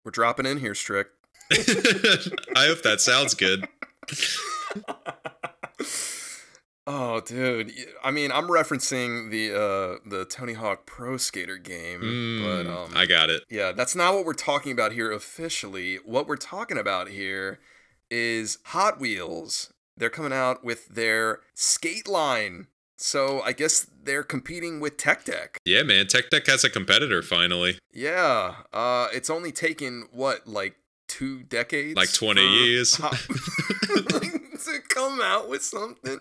We're dropping in here, Strick. (laughs) I hope that sounds good. (laughs) Oh, dude. I mean, I'm referencing the uh the Tony Hawk Pro Skater game, but Mm, um I got it. Yeah, that's not what we're talking about here officially. What we're talking about here is Hot Wheels. They're coming out with their skate line. So I guess they're competing with Tech Deck. Yeah, man, Tech Deck has a competitor finally. Yeah. Uh it's only taken what, like two decades? Like 20 for years. (laughs) (laughs) To come out with something.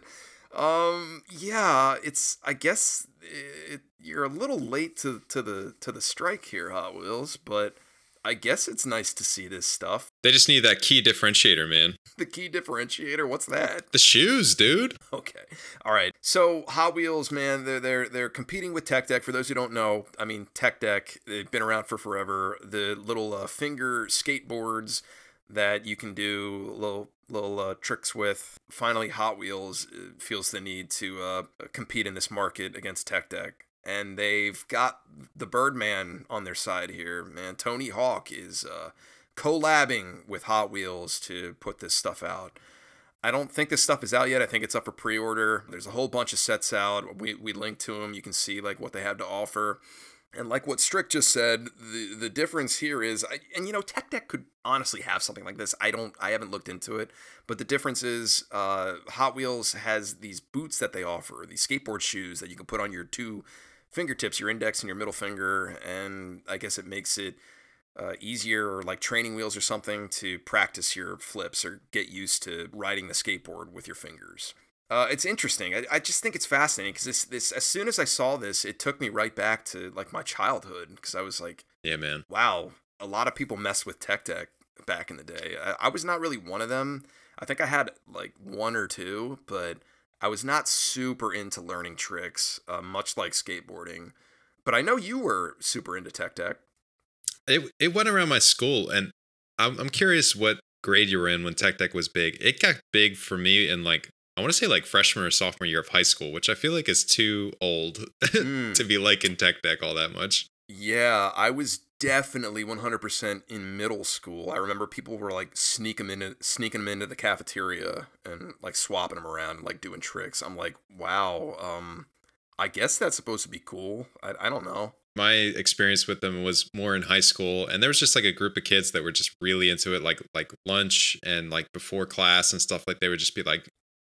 Um yeah, it's I guess it, you're a little late to to the to the strike here, Hot Wheels, but I guess it's nice to see this stuff. They just need that key differentiator, man. The key differentiator, what's that? The shoes, dude. Okay. All right. So Hot Wheels, man, they're they're they're competing with Tech Deck. For those who don't know, I mean Tech Deck, they've been around for forever. The little uh, finger skateboards that you can do little little uh, tricks with. Finally, Hot Wheels uh, feels the need to uh, compete in this market against Tech Deck. And they've got the Birdman on their side here, man. Tony Hawk is uh, collabing with Hot Wheels to put this stuff out. I don't think this stuff is out yet. I think it's up for pre-order. There's a whole bunch of sets out. We we link to them. You can see like what they have to offer. And like what Strick just said, the the difference here is, and you know, Tech Deck could honestly have something like this. I don't, I haven't looked into it, but the difference is, uh, Hot Wheels has these boots that they offer, these skateboard shoes that you can put on your two fingertips, your index and your middle finger, and I guess it makes it uh, easier or like training wheels or something to practice your flips or get used to riding the skateboard with your fingers. Uh, it's interesting. I, I just think it's fascinating because this, this, as soon as I saw this, it took me right back to like my childhood because I was like, Yeah, man. wow, a lot of people messed with Tech Deck back in the day. I, I was not really one of them. I think I had like one or two, but I was not super into learning tricks, uh, much like skateboarding. But I know you were super into Tech Deck. It it went around my school, and I'm I'm curious what grade you were in when Tech Deck was big. It got big for me in like I want to say like freshman or sophomore year of high school, which I feel like is too old (laughs) Mm. to be liking Tech Deck all that much. Yeah, I was definitely 100% in middle school. I remember people were like sneaking them into sneaking them into the cafeteria and like swapping them around, and, like doing tricks. I'm like, wow. Um, I guess that's supposed to be cool. I, I don't know. My experience with them was more in high school, and there was just like a group of kids that were just really into it, like like lunch and like before class and stuff. Like they would just be like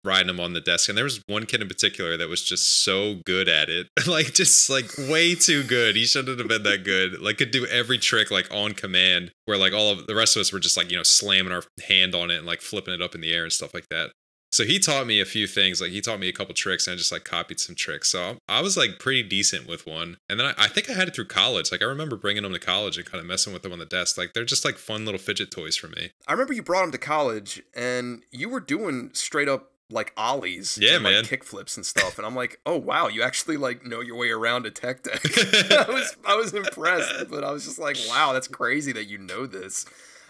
riding them on the desk. And there was one kid in particular that was just so good at it. (laughs) like just like way too good. He shouldn't have been that good. Like could do every trick like on command where like all of the rest of us were just like, you know, slamming our hand on it and like flipping it up in the air and stuff like that. So he taught me a few things. Like he taught me a couple tricks and I just like copied some tricks. So I was like pretty decent with one. And then I, I think I had it through college. Like I remember bringing them to college and kind of messing with them on the desk. Like they're just like fun little fidget toys for me. I remember you brought them to college and you were doing straight up like ollies, Yeah, and, like, man. kick flips and stuff. And I'm like, oh wow, you actually like know your way around a tech deck. (laughs) I was I was impressed, but I was just like, wow, that's crazy that you know this.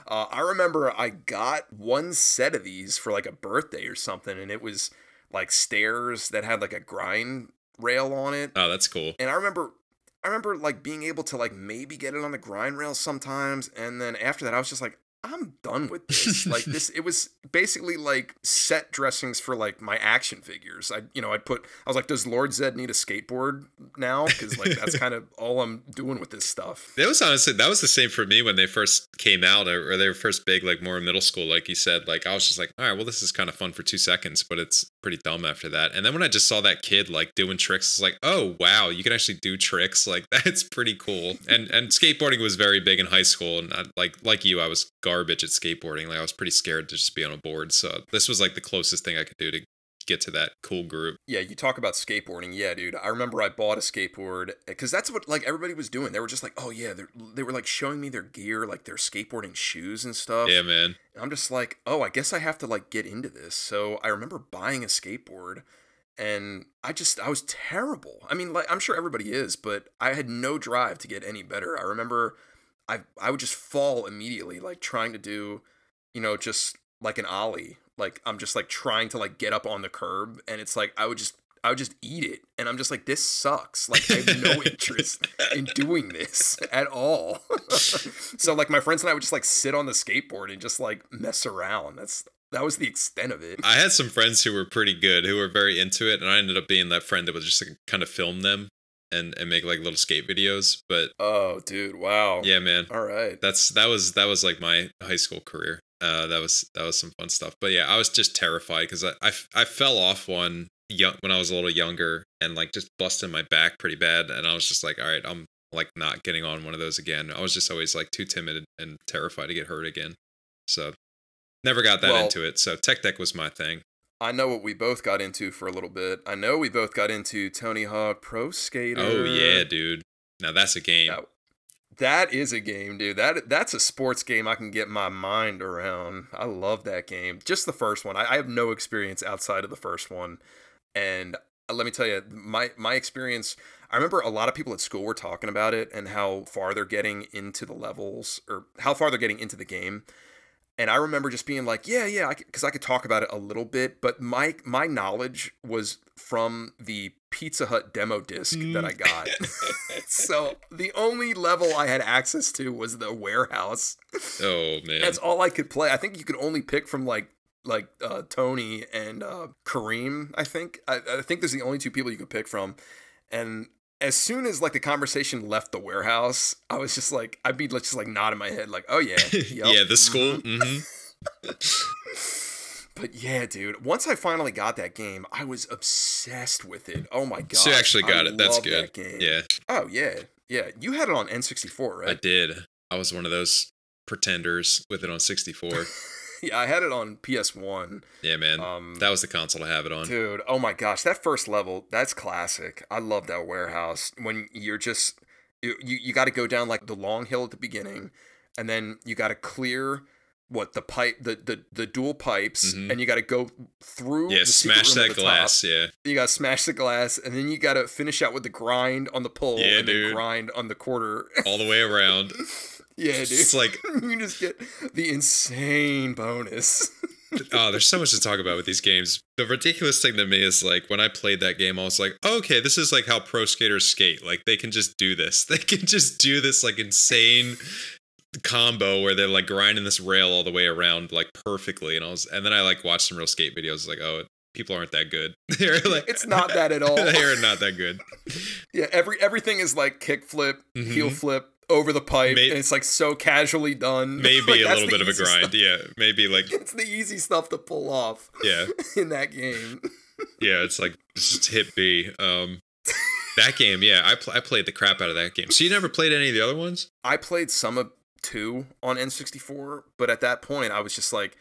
Uh, I remember I got one set of these for like a birthday or something, and it was like stairs that had like a grind rail on it. Oh, that's cool. And I remember I remember like being able to like maybe get it on the grind rail sometimes and then after that I was just like I'm done with this. (laughs) like this it was basically like set dressings for like my action figures. I you know, I'd put I was like does Lord Zedd need a skateboard now cuz like that's (laughs) kind of all I'm doing with this stuff. That was honestly that was the same for me when they first came out or, or they were first big, like more in middle school, like you said. Like I was just like, all right, well, this is kind of fun for two seconds, but it's pretty dumb after that. And then when I just saw that kid like doing tricks, it's like, oh wow, you can actually do tricks. (laughs) Like that's pretty cool. And and skateboarding was very big in high school, and I, like like you, I was garbage at skateboarding. Like I was pretty scared to just be on a board. So this was like the closest thing I could do to get to that cool group. Yeah, you talk about skateboarding. Yeah, dude. I remember I bought a skateboard because that's what like everybody was doing. They were just like, oh yeah, they they were like showing me their gear, like their skateboarding shoes and stuff. Yeah, man. And I'm just like, oh, I guess I have to like get into this. So I remember buying a skateboard, and I just I was terrible. I mean, like I'm sure everybody is, but I had no drive to get any better. I remember I I would just fall immediately, like trying to do, you know, just like an ollie. Like I'm just like trying to like get up on the curb, and it's like I would just I would just eat it, and I'm just like this sucks. Like I have no (laughs) interest in doing this at all. (laughs) so like my friends and I would just like sit on the skateboard and just like mess around. That's that was the extent of it. I had some friends who were pretty good, who were very into it, and I ended up being that friend that would just like, kind of film them and and make like little skate videos. But Oh, dude, wow. yeah, man, All right. that's that was that was like my high school career. Uh, that was that was some fun stuff. But yeah, I was just terrified because I I fell off one young when I was a little younger and like just busted my back pretty bad, and I was just like, all right, I'm like not getting on one of those again. I was just always like too timid and terrified to get hurt again. So never got that Well- into it. So tech deck was my thing. I know what we both got into for a little bit. I know we both got into Tony Hawk Pro Skater. Oh yeah, dude. Now that's a game. That, that is a game, dude. That that's a sports game I can get my mind around. I love that game. Just the first one. I, I have no experience outside of the first one, and uh, let me tell you, my my experience. I remember a lot of people at school were talking about it and how far they're getting into the levels or how far they're getting into the game. And I remember just being like, yeah, yeah, because I, could talk about it a little bit, but my my knowledge was from the Pizza Hut demo disc that I got. (laughs) so the only level I had access to was the warehouse. Oh man. That's all I could play. I think you could only pick from like like uh, Tony and uh, Kareem. I think I, I think there's the only two people you could pick from, and as soon as like the conversation left the warehouse, I was just like I'd be just like nodding my head like, oh yeah, (laughs) yep, yeah, the school. (laughs) mhm." But yeah, dude, once I finally got that game, I was obsessed with it. Oh my god! So you actually got I it. That's good. That. Yeah, Oh yeah, yeah. You had it on N64, right? I did. I was one of those pretenders with it on 64. (laughs) yeah, I had it on PS1. yeah, man. Um, that was the console to have it on. Dude, oh my gosh, that first level, that's classic. I love that warehouse. When you're just you you, you got to go down like the long hill at the beginning and then you got to clear what the pipe the the, the dual pipes Mhm. and you got to go through Yeah, smash that glass. top. Yeah. You got to smash the glass and then you got to finish out with the grind on the pull Yeah, and then dude. grind on the quarter. All the way around. (laughs) yeah, dude. It's like- (laughs) you just get the insane bonus. (laughs) oh, there's so much to talk about with these games. The ridiculous thing to me is like when I played that game, I was like, okay, this is like how pro skaters skate. Like they can just do this. They can just do this like insane combo where they're like grinding this rail all the way around like perfectly. And I was, and then I like watched some real skate videos. Like, oh, people aren't that good. (laughs) They're like, It's not that at (laughs) all. They're not that good. (laughs) Yeah, every everything is like kick flip, heel Mhm. flip over the pipe, and it's like so casually done. Maybe Like, a little bit of a grind. stuff- Yeah, maybe like It's the easy stuff to pull off yeah. in that game. Yeah, it's like just hit B. Um, that game, yeah, I pl- I played the crap out of that game. So you never played any of the other ones? I played some of two on N64, but at that point I was just like,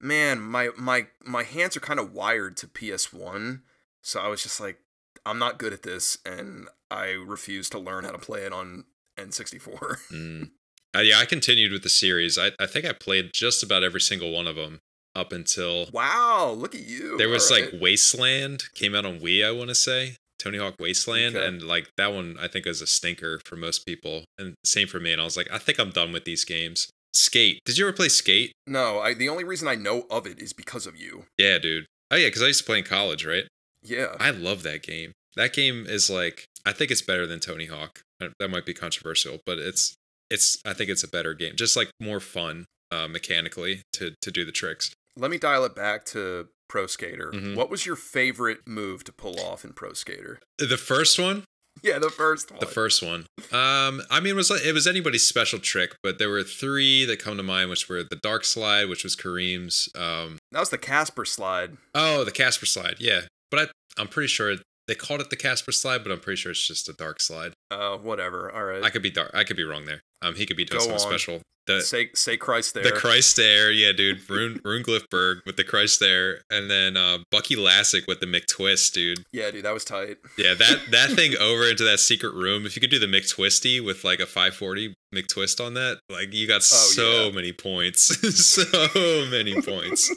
man, my my my hands are kind of wired to PS1, so I was just like, I'm not good at this, and I refuse to learn how to play it on N64. (laughs) Mm. Uh, yeah, I continued with the series. I I think I played just about every single one of them. up until Wow, look at you. there was like. Wasteland came out on Wii, I want to say. Tony Hawk Wasteland, Okay. and like that one, I think is a stinker for most people, and same for me. And I was like, I think I'm done with these games. Skate. Did you ever play Skate? No, I, the only reason I know of it is because of you. Yeah, dude. Oh yeah, because I used to play in college, right? Yeah. I love that game. That game is like I think it's better than Tony Hawk. Uh, That might be controversial, but it's it's I think it's a better game. Just like more fun uh, mechanically to to do the tricks. Let me dial it back to Pro Skater. Mhm. What was your favorite move to pull off in Pro Skater? The first one, Yeah, the first one. the first one. Um, I mean, it was it was anybody's special trick, but there were three that come to mind, which were the dark slide, which was Kareem's. Um, That was the Casper slide. oh, the Casper slide, yeah. But I I'm pretty sure they called it the Casper slide, but I'm pretty sure it's just a dark slide. Uh, whatever. All right. I could be dark. I could be wrong there. Um, he could be doing Go something on. special. The say say Christ Air. the Christ Air, yeah, dude. Rune Rune Glifberg with the Christ Air, and then uh, Bucky Lasek with the McTwist, dude. yeah, dude, that was tight. Yeah, that (laughs) that thing over into that secret room. If you could do the McTwisty with like a 540 McTwist on that, like you got so Oh, yeah. many points, (laughs) so many points.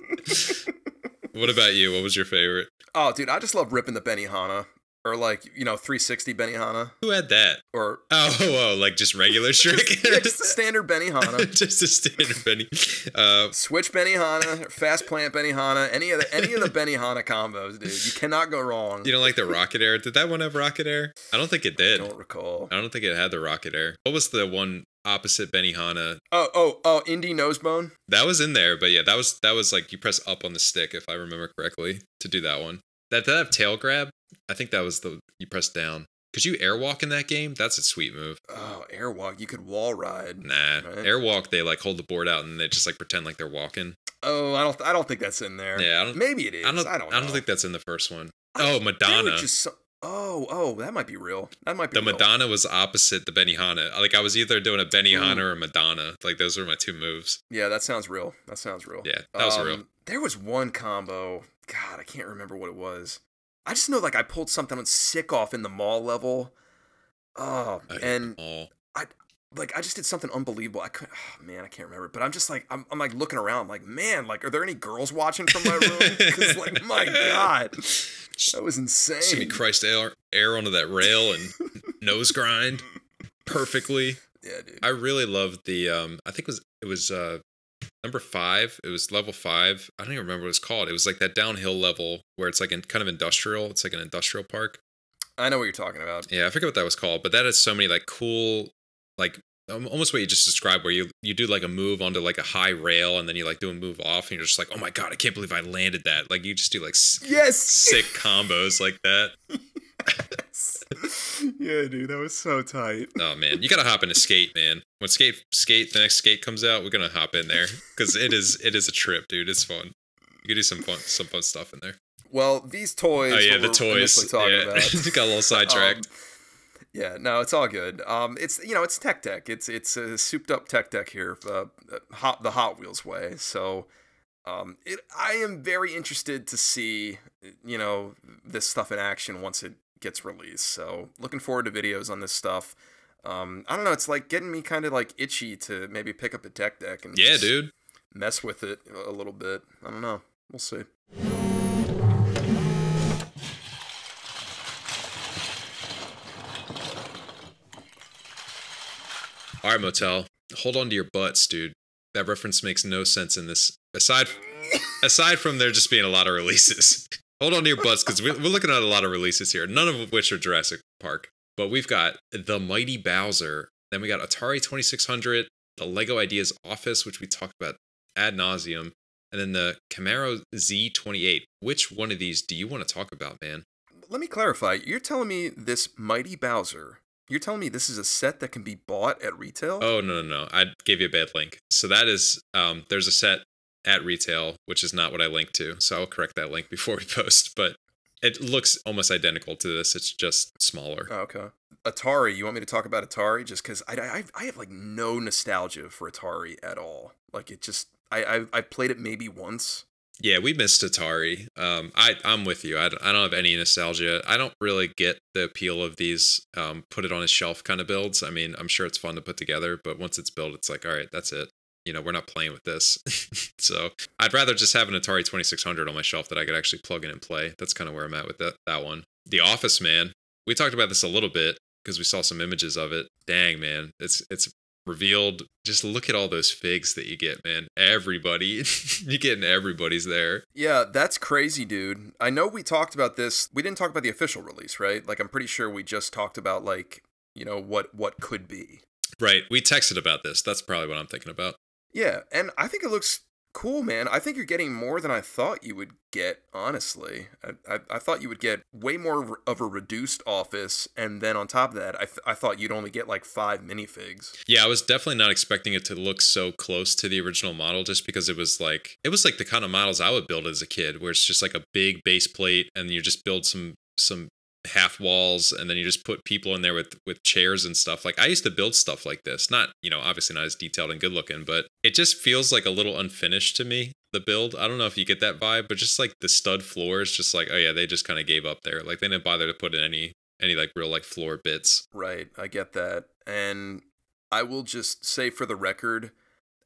(laughs) what about you? What was your favorite? Oh, dude, I just love ripping the Benihana. Or like, you know, 360 Benihana. Who had that? Or Oh, whoa, (laughs) like just regular trick. yeah, just standard Benihana. (laughs) just a standard Benny. Uh, Switch Benihana, fast plant Benihana, any of the any of the (laughs) Benihana combos, dude. You cannot go wrong. you don't like the rocket air? Did that one have rocket air? I don't think it did. I don't recall. I don't think it had the rocket air. What was the one opposite Benihana? Oh, oh, oh, Indie Nosebone. That was in there, but yeah, that was that was like you press up on the stick if I remember correctly to do that one. That that have tail grab? I think that was the you press down. Could you airwalk in that game? That's a sweet move. Oh, airwalk. You could wall ride. Nah, Right. airwalk. They like hold the board out and they just like pretend like they're walking. Oh, I don't. I don't think that's in there. Yeah, I don't- Maybe it is. I don't. I don't. I don't think that's in the first one. I- Oh, Madonna. just oh, oh, that might be real. That might be The real. Madonna was opposite the Benihana. Like I was either doing a Benihana Ooh. or a Madonna. Like those were my two moves. Yeah, that sounds real. That sounds real. Yeah, that was real. Um, There was one combo. God, I can't remember what it was. I just know like I pulled something sick off in the mall level. Oh, I and all. Like I just did something unbelievable. I couldn't, oh, (sighs) man, I can't remember. But I'm just like I'm, I'm like looking around, like man, like are there any girls watching from my room? (laughs) Because like my god, that was insane. Jimmy Christ air, air onto that rail and (laughs) nose grind perfectly. Yeah, dude. I really loved the um I think it was it was uh number five. It was level five. I don't even remember what it's called. It was like that downhill level where it's like in kind of industrial. It's like an industrial park. I know what you're talking about. Yeah, I forget what that was called, but that has so many like cool like um, almost what you just described where you you do like a move onto like a high rail and then you like do a move off and you're just like oh my god I can't believe I landed that. Like you just do like Yes. sick combos like that. (laughs) Yeah, dude, that was so tight. oh man. You gotta hop into skate man. When skate skate the next skate comes out we're gonna hop in there because it is it is a trip dude. It's fun. You can do some fun some fun stuff in there. Well, these toys. oh yeah the toys yeah. (laughs) got a little sidetracked. Um, yeah, no, it's all good. Um, it's you know, it's tech deck. It's it's a souped up tech deck here, uh, hot the Hot Wheels way. So, um, it I am very interested to see you know this stuff in action once it gets released. So, looking forward to videos on this stuff. Um, I don't know. It's like getting me kind of like itchy to maybe pick up a tech deck and yeah just dude mess with it a little bit. I don't know. We'll see. All right, Motel. Hold on to your butts, dude. That reference makes no sense in this. Aside, aside from there just being a lot of releases, (laughs) hold on to your butts because we're looking at a lot of releases here. None of which are Jurassic Park, but we've got the Mighty Bowser. Then we got Atari 2600, the Lego Ideas Office, which we talked about ad nauseum, and then the Camaro Z28. Which one of these do you want to talk about, man? Let me clarify. You're telling me this Mighty Bowser. You're telling me this is a set that can be bought at retail? Oh no no no! I gave you a bad link. So that is um, there's a set at retail, which is not what I linked to. So I'll correct that link (laughs) before we post. But it looks almost identical to this. It's just smaller. Oh, okay. Atari. You want me to talk about Atari? Just because I, I I have like no nostalgia for Atari at all. Like it just I I, I played it maybe once. Yeah, we missed Atari. Um, I I'm with you. I, I don't have any nostalgia. I don't really get the appeal of these um, put it on a shelf kind of builds. I mean, I'm sure it's fun to put together, but once it's built, it's like all right, that's it. you know, we're not playing with this. (laughs) so I'd rather just have an Atari 2600 on my shelf that I could actually plug in and play. That's kind of where I'm at with that, that one. The Office, man. We talked about this a little bit because we saw some images of it. Dang, man. It's, it's, revealed just look at all those figs that you get man everybody (laughs) you're getting everybody's there Yeah, that's crazy, dude. I know we talked about this. We didn't talk about the official release, right? Like I'm pretty sure we just talked about like, you know, what what could be. right we texted about this that's probably what i'm thinking about Yeah, and I think it looks cool, man. I think you're getting more than I thought you would get, honestly. I, I, I thought you would get way more of a reduced office, and then on top of that, I, th- I thought you'd only get like five minifigs. Yeah, I was definitely not expecting it to look so close to the original model just because it was like it was like the kind of models I would build as a kid where it's just like a big base plate and you just build some some half walls and then you just put people in there with with chairs and stuff. Like I used to build stuff like this. Not, you know, obviously not as detailed and good looking, but it just feels like a little unfinished to me. The build. I don't know if you get that vibe, but just like the stud floor is just like, oh yeah, they just kind of gave up there. Like they didn't bother to put in any any like real like floor bits. Right, I get that. And I will just say for the record,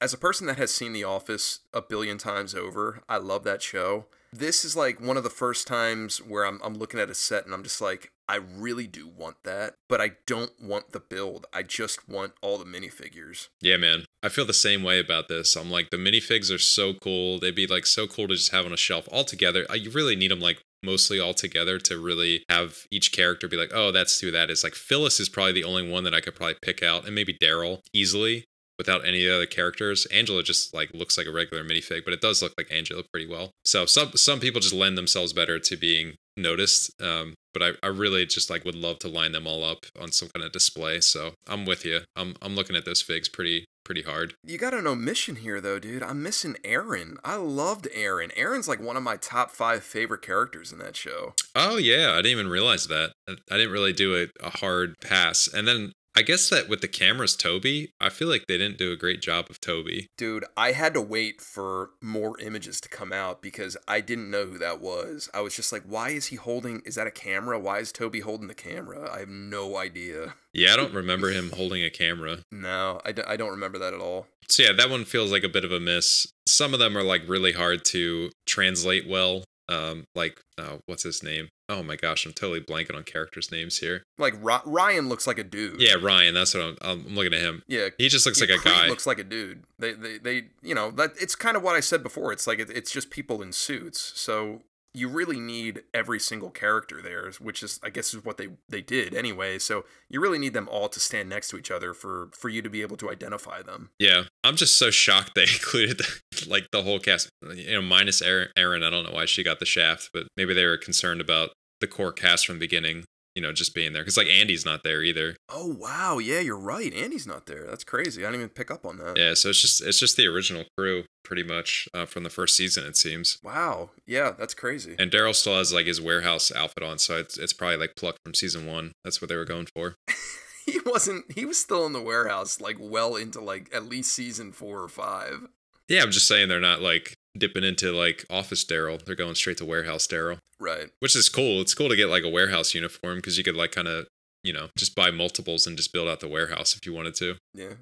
as a person that has seen The Office a billion times over, I love that show. This is like one of the first times where I'm, I'm looking at a set and I'm just like, I really do want that, but I don't want the build. I just want all the minifigures. Yeah, man. I feel the same way about this. I'm like, the minifigs are so cool. They'd be like so cool to just have on a shelf all together. I, You really need them like mostly all together to really have each character be like, oh, that's who that is. Like Phyllis is probably the only one that I could probably pick out, and maybe Darryl easily without any other characters. Angela just like looks like a regular minifig, but it does look like Angela pretty well. So some some people just lend themselves better to being noticed. Um, but I, I really just like would love to line them all up on some kind of display. So I'm with you. I'm I'm looking at those figs pretty pretty hard. You got an omission here, though, dude. I'm missing Erin. I loved Erin. Erin's like one of my top five favorite characters in that show. Oh yeah, I didn't even realize that. I I didn't really do a, a hard pass. And then I guess that with the cameras, Toby, I feel like they didn't do a great job of Toby. Dude, I had to wait for more images to come out because I didn't know who that was. I was just like, why is he holding? Is that a camera? Why is Toby holding the camera? I have no idea. Yeah, I don't (laughs) remember him holding a camera. No, I, d- I don't remember that at all. So yeah, that one feels like a bit of a miss. Some of them are like really hard to translate well. Um, like uh, what's his name? Oh my gosh, I'm totally blanking on characters' names here. Like Ry- Ryan looks like a dude. Yeah, Ryan. That's what I'm. I'm looking at him. Yeah, He just looks yeah, like a Creed guy. Looks like a dude. They, they, they, you know, that it's kind of what I said before. It's like it, it's just people in suits. So you really need every single character there, which is, I guess, is what they they did anyway. So you really need them all to stand next to each other for for you to be able to identify them. Yeah, I'm just so shocked they (laughs) included like the whole cast. You know, minus Erin. Erin, I don't know why she got the shaft, but maybe they were concerned about the core cast from the beginning. You know, just being there because like Andy's not there either. Oh wow, yeah, you're right. Andy's not there. That's crazy. I didn't even pick up on that. Yeah, so it's just it's just the original crew pretty much uh, from the first season it seems. Wow. Yeah, that's crazy. And Darryl still has like his warehouse outfit on, so it's it's probably like plucked from season one. That's what they were going for. (laughs) he wasn't. He was still in the warehouse, like well into like at least season four or five. Yeah, I'm just saying they're not like dipping into like office Darryl. They're going straight to warehouse Darryl, Right. which is cool. It's cool to get like a warehouse uniform because you could like kind of you know just buy multiples and just build out the warehouse if you wanted to. Yeah.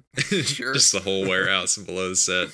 Sure. (laughs) just the whole warehouse below the set.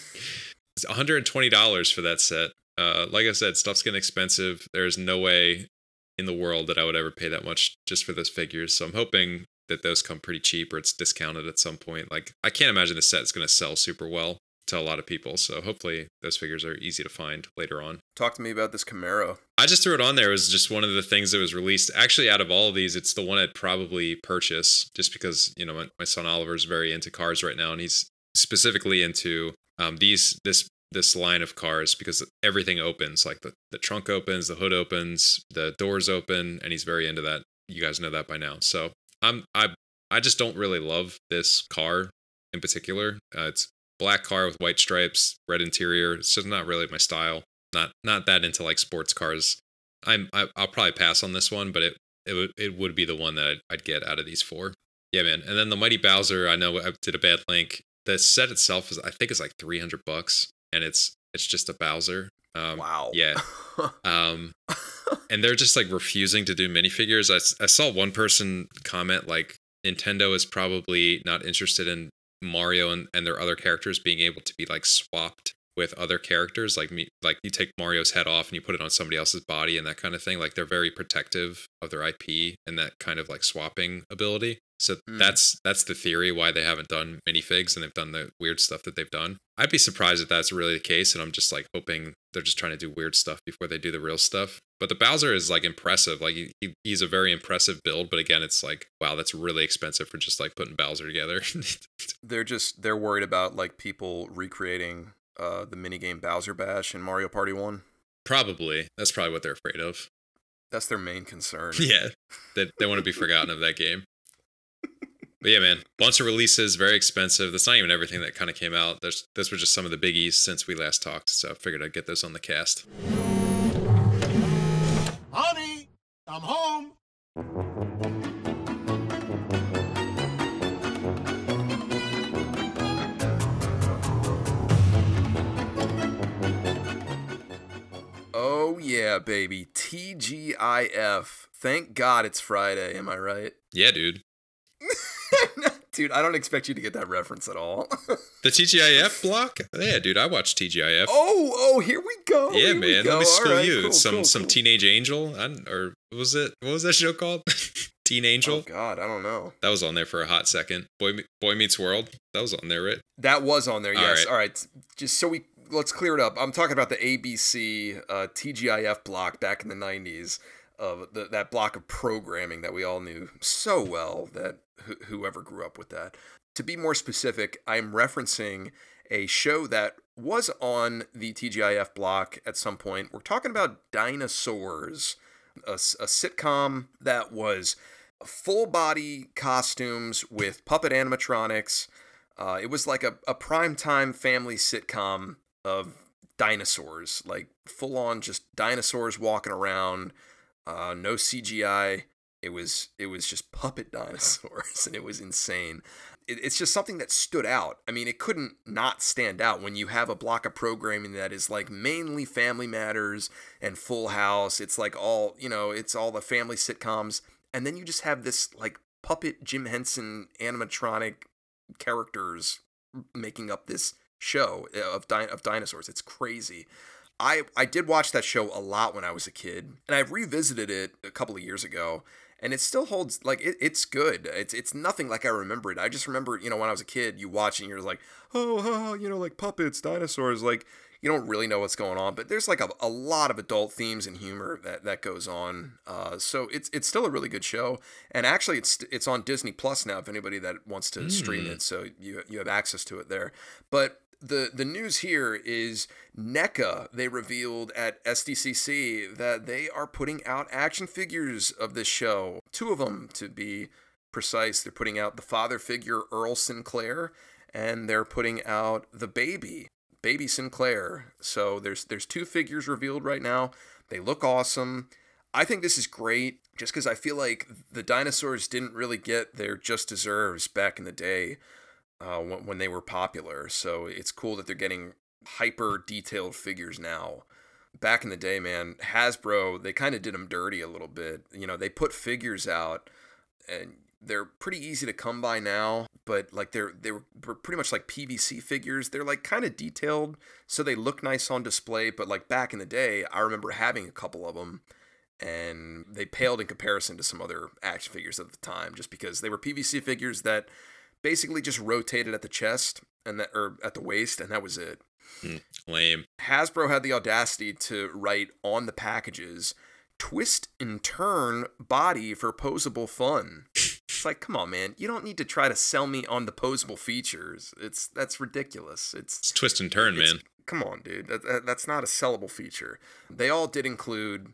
It's $120 for that set. Uh, like I said, stuff's getting expensive. There's no way in the world that I would ever pay that much just for those figures. So I'm hoping that those come pretty cheap or it's discounted at some point. Like I can't imagine the set's going to sell super well to a lot of people. So hopefully those figures are easy to find later on. Talk to me about this Camaro. I just threw it on there. It was just one of the things that was released. Actually, out of all of these, it's the one I'd probably purchase just because, you know, my, my son Oliver is very into cars right now and he's specifically into um, these, this, this line of cars because everything opens like the, the trunk opens, the hood opens, the doors open, and he's very into that. You guys know that by now. So I'm, I, I just don't really love this car in particular. Uh, it's black car with white stripes, red interior. It's just not really my style not not that into like sports cars. I'm I, I'll probably pass on this one, but it it would it would be the one that I'd, I'd get out of these four. Yeah, man. And then the Mighty Bowser, I know I did a bad link. The set itself is I think it's like 300 bucks, and it's it's just a Bowser. Um, Wow. Yeah. (laughs) Um, and they're just like refusing to do minifigures. I I saw one person comment like Nintendo is probably not interested in Mario and, and their other characters being able to be like swapped with other characters. Like me, like you take Mario's head off and you put it on somebody else's body and that kind of thing. Like they're very protective of their IP and that kind of like swapping ability. So Mm. that's that's the theory why they haven't done minifigs and they've done the weird stuff that they've done. I'd be surprised if that's really the case, and I'm just like hoping they're just trying to do weird stuff before they do the real stuff. But the Bowser is like impressive. Like he, he- he's a very impressive build, but again, it's like wow, that's really expensive for just like putting Bowser together. (laughs) They're just they're worried about like people recreating uh, the minigame Bowser Bash in Mario Party One. probably that's probably what they're afraid of. That's their main concern. (laughs) yeah, they they want to be forgotten of that game. But yeah, man, bunch of releases, very expensive. That's not even everything that kind of came out. There's those were just some of the biggies since we last talked. So I figured I'd get those on the cast. Honey, I'm home. Yeah, baby. TGIF. Thank God it's Friday. Am I right? (laughs) Yeah, dude. Dude, I don't expect you to get that reference at all. (laughs) The TGIF block? Yeah, dude, I watched TGIF. oh, oh, here we go. yeah, man. go. Let me All school right, you. cool, some cool, some cool. teenage angel, I, or what was it? What was that show called? (laughs) Teen Angel. Oh God, I don't know. That was on there for a hot second. Boy, Boy Meets World. That was on there, right? That was on there. Yes. right. All right. Just so we let's clear it up. I'm talking about the ABC uh, TGIF block back in the '90s of the, that block of programming that we all knew so well that wh- whoever grew up with that. To be more specific, I'm referencing a show that was on the TGIF block at some point. We're talking about Dinosaurs, a sitcom that was full body costumes with puppet animatronics. Uh, it was like a, a primetime family sitcom of dinosaurs, like full on just dinosaurs walking around, uh, no CGI. It was it was just puppet (laughs) dinosaurs, and it was insane. It, it's just something that stood out. I mean, it couldn't not stand out when you have a block of programming that is like mainly Family Matters and Full House. It's like all you know, it's all the family sitcoms, and then you just have this like puppet Jim Henson animatronic characters making up this show uh, of di- of dinosaurs. It's crazy. I I did watch that show a lot when I was a kid, and I've revisited it a couple of years ago, and it still holds like it, it's good. It's it's nothing like I remember it. I just remember you know when I was a kid, you watch and you're like, oh, oh you know like puppets, dinosaurs, like you don't really know what's going on, but there's like a, a lot of adult themes and humor that, that goes on. Uh, so it's it's still a really good show, and actually it's it's on Disney Plus now. If anybody that wants to stream Mm. it, so you you have access to it there. But the the news here is NECA. They revealed at SDCC that they are putting out action figures of this show. Two of them to be precise. They're putting out the father figure Earl Sinclair, and they're putting out the baby baby Sinclair. So there's there's two figures revealed right now. They look awesome. I think this is great just because I feel like the dinosaurs didn't really get their just deserves back in the day uh, when, they were popular. So it's cool that they're getting hyper detailed figures now. Back in the day, man, Hasbro, they kind of did them dirty a little bit. You know, they put figures out and they're pretty easy to come by now, but like they're they were pretty much like PVC figures. They're like kind of detailed, so they look nice on display. But like back in the day, I remember having a couple of them, and they paled in comparison to some other action figures at the time, just because they were PVC figures that basically just rotated at the chest and that or at the waist, and that was it. Lame. Hasbro had the audacity to write on the packages twist and turn body for posable fun. It's like, come on, man. You don't need to try to sell me on the posable features. It's that's ridiculous. It's It's twist and turn, man. Come on, dude. That, that- that's not a sellable feature. They all did include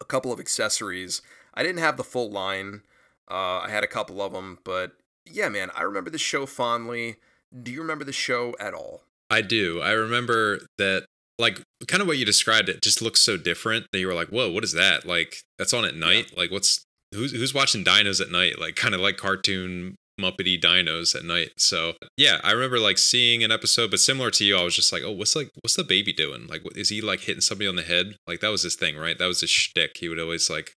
a couple of accessories. I didn't have the full line. Uh, I had a couple of them, but yeah, man, I remember the show fondly. Do you remember the show at all? I do. I remember that, like, kind of what you described. It just looks so different that you were like, "Whoa, what is that? Like, that's on at night. Like, what's who's who's watching dinos at night? Like, kind of like cartoon muppety dinos at night." So yeah, I remember like seeing an episode, but similar to you, I was just like, "Oh, what's like what's the baby doing? Like, what, is he like hitting somebody on the head? Like that was his thing, right? That was his shtick. He would always like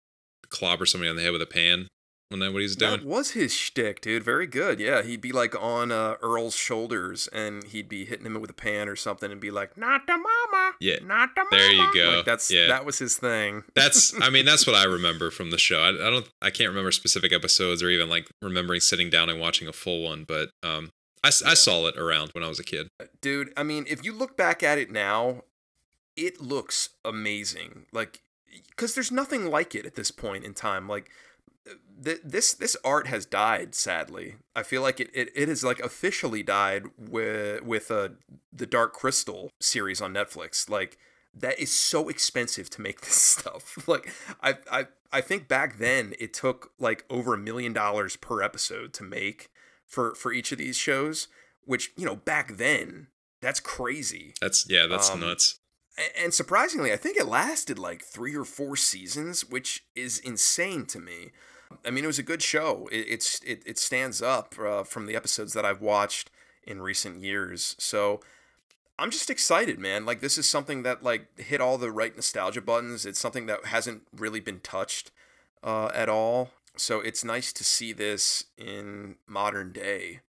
clobber somebody on the head with a pan. Wasn't that what he was doing? That was his shtick, dude. Very good. Yeah, he'd be like on uh, Earl's shoulders, and he'd be hitting him with a pan or something, and be like, "Not the mama, Yeah. not the mama." There you go. Like, that's Yeah. that was his thing. That's I mean that's what I (laughs) remember from the show. I, I don't I can't remember specific episodes or even like remembering sitting down and watching a full one, but um I, I saw it around when I was a kid. dude i mean if you look back at it now it looks amazing like because there's nothing like it at this point in time like th- this this art has died sadly. I feel like it, it, it has like officially died with with uh, the dark crystal series on netflix. Like that is so expensive to make (laughs) this stuff. Like i i i think back then it took like over a million dollars per episode to make for for each of these shows which you know back then that's crazy. That's yeah, that's Um, nuts. And surprisingly i think it lasted like three or four seasons which is insane to me. I mean it was a good show. It, it's it, it stands up uh, from the episodes that i've watched in recent years. So i'm just excited man. Like this is something that like hit all the right nostalgia buttons. It's something that hasn't really been touched uh, at all. So it's nice to see this in modern day.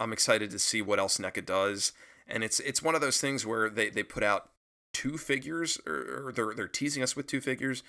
I'm excited to see what else NECA does. And it's it's one of those things where they, they put out two figures or, or they're they're teasing us with two figures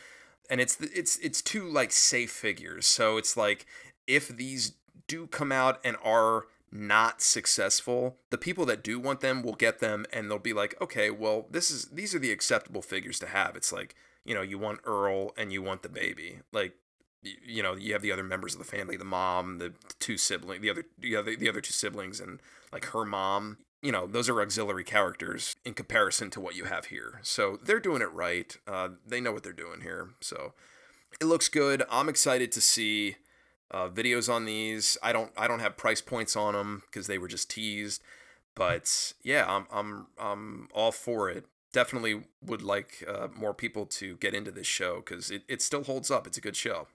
and it's it's it's two like safe figures. So it's like if these do come out and are not successful the people that do want them will get them and they'll be like okay well this is these are the acceptable figures to have. It's like you know you want earl and you want the baby. Like you know you have the other members of the family the mom the two siblings, the other the other the other two siblings and like her mom you know those are auxiliary characters in comparison to what you have here. So they're doing it right. Uh, they know what they're doing here. So it looks good. I'm excited to see uh, videos on these. I don't i don't have price points on them because they were just teased but yeah i'm i'm i'm all for it. Definitely would like uh, more people to get into this show because it, it still holds up. It's a good show.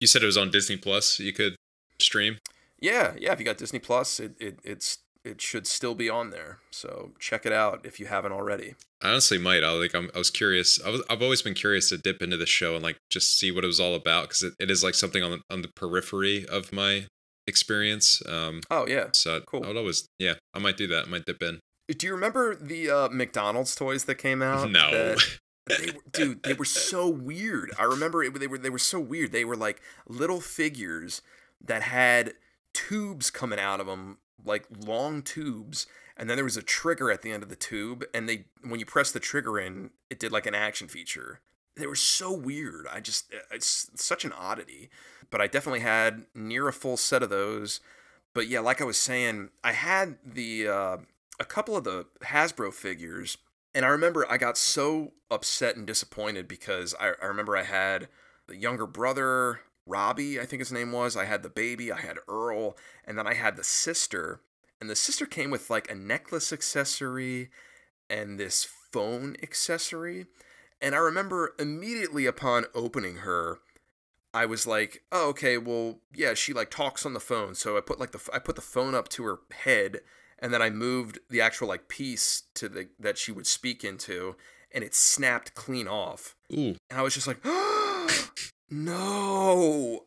You said it was on Disney Plus. You could stream. yeah yeah if you got disney plus it, it it's it should still be on there so check it out if you haven't already I honestly might. I like. I'm, I was curious. I was. I've always been curious to dip into the show and like just see what it was all about because it, it is like something on the, on the periphery of my experience. Um. oh yeah So Cool. I would always. Yeah. I might do that. I might dip in. Do you remember the uh, McDonald's toys that came out? No. that- (laughs) they were, dude, they were so weird. I remember it, they were they were so weird. They were like little figures that had tubes coming out of them, like long tubes, and then there was a trigger at the end of the tube, and they when you press the trigger in, it did like an action feature. They were so weird. I just it's such an oddity. But I definitely had near a full set of those. But yeah, like I was saying, I had the uh, a couple of the Hasbro figures, and I remember I got so upset and disappointed because I, I remember I had the younger brother, Robbie, I think his name was. I had the baby, I had Earl, and then I had the sister. And the sister came with like a necklace accessory and this phone accessory. And I remember immediately upon opening her, I was like, "Oh, okay. Well, yeah, she like talks on the phone." So I put like the I put the phone up to her head, and then I moved the actual like piece to the that she would speak into, and it snapped clean off. Ooh. And I was just like, "No!"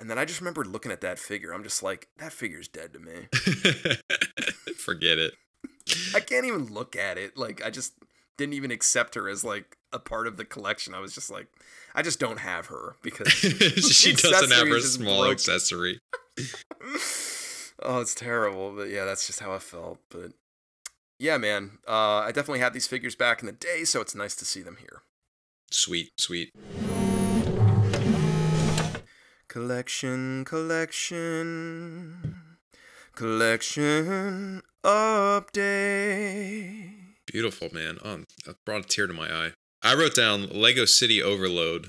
And then I just remembered looking at that figure. I'm just like, "That figure's dead to me. (laughs) Forget it. I can't even look at it. Like, I just didn't even accept her as like a part of the collection. I was just like, I just don't have her because (laughs) she (laughs) doesn't have her small broken. accessory. oh, it's terrible. But yeah, that's just how I felt. But yeah, man, uh, I definitely had these figures back in the day, so it's nice to see them here. Sweet, sweet. Collection, collection, collection update. Beautiful, man. Oh, that brought a tear to my eye. I wrote down Lego City Overload,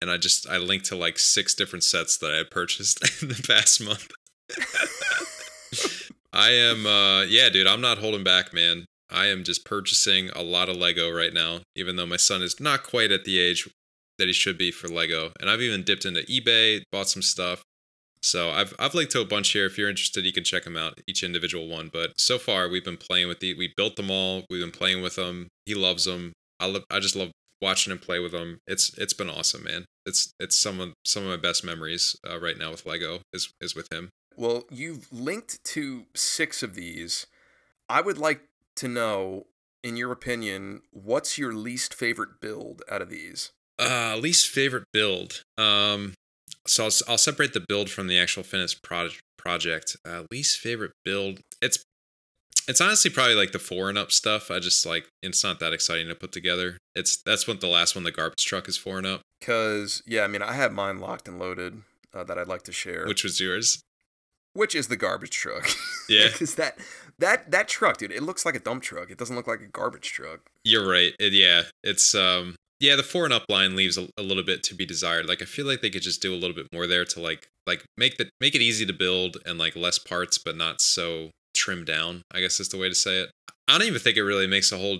and I just I linked to like six different sets that I had purchased (laughs) in the past month. (laughs) I am, uh, yeah, dude. I'm not holding back, man. I am just purchasing a lot of Lego right now, even though my son is not quite at the age that he should be for Lego. And I've even dipped into eBay, bought some stuff. So I've I've linked to a bunch here. If you're interested, you can check them out, each individual one. But so far, we've been playing with the. We built them all. We've been playing with them. He loves them. I love. I just love watching him play with them. It's it's been awesome, man. It's it's some of some of my best memories uh, right now with Lego is is with him. Well, you've linked to six of these. I would like to know, in your opinion, what's your least favorite build out of these? Uh, least favorite build. Um, so I'll, I'll separate the build from the actual finished project. Project. Uh, least favorite build. It's it's honestly probably like the four and up stuff. I just like it's not that exciting to put together. It's that's what the last one, the garbage truck, is four and up. Cause yeah, I mean, I have mine locked and loaded uh, that I'd like to share. Which was yours? Which is the garbage truck. Yeah. (laughs) Because that that that truck, dude, it looks like a dump truck. It doesn't look like a garbage truck. You're right. It, yeah, it's um yeah, the four and up line leaves a, a little bit to be desired. Like I feel like they could just do a little bit more there to like like make the make it easy to build and like less parts, but not so trimmed down. I guess is the way to say it. I don't even think it really makes a whole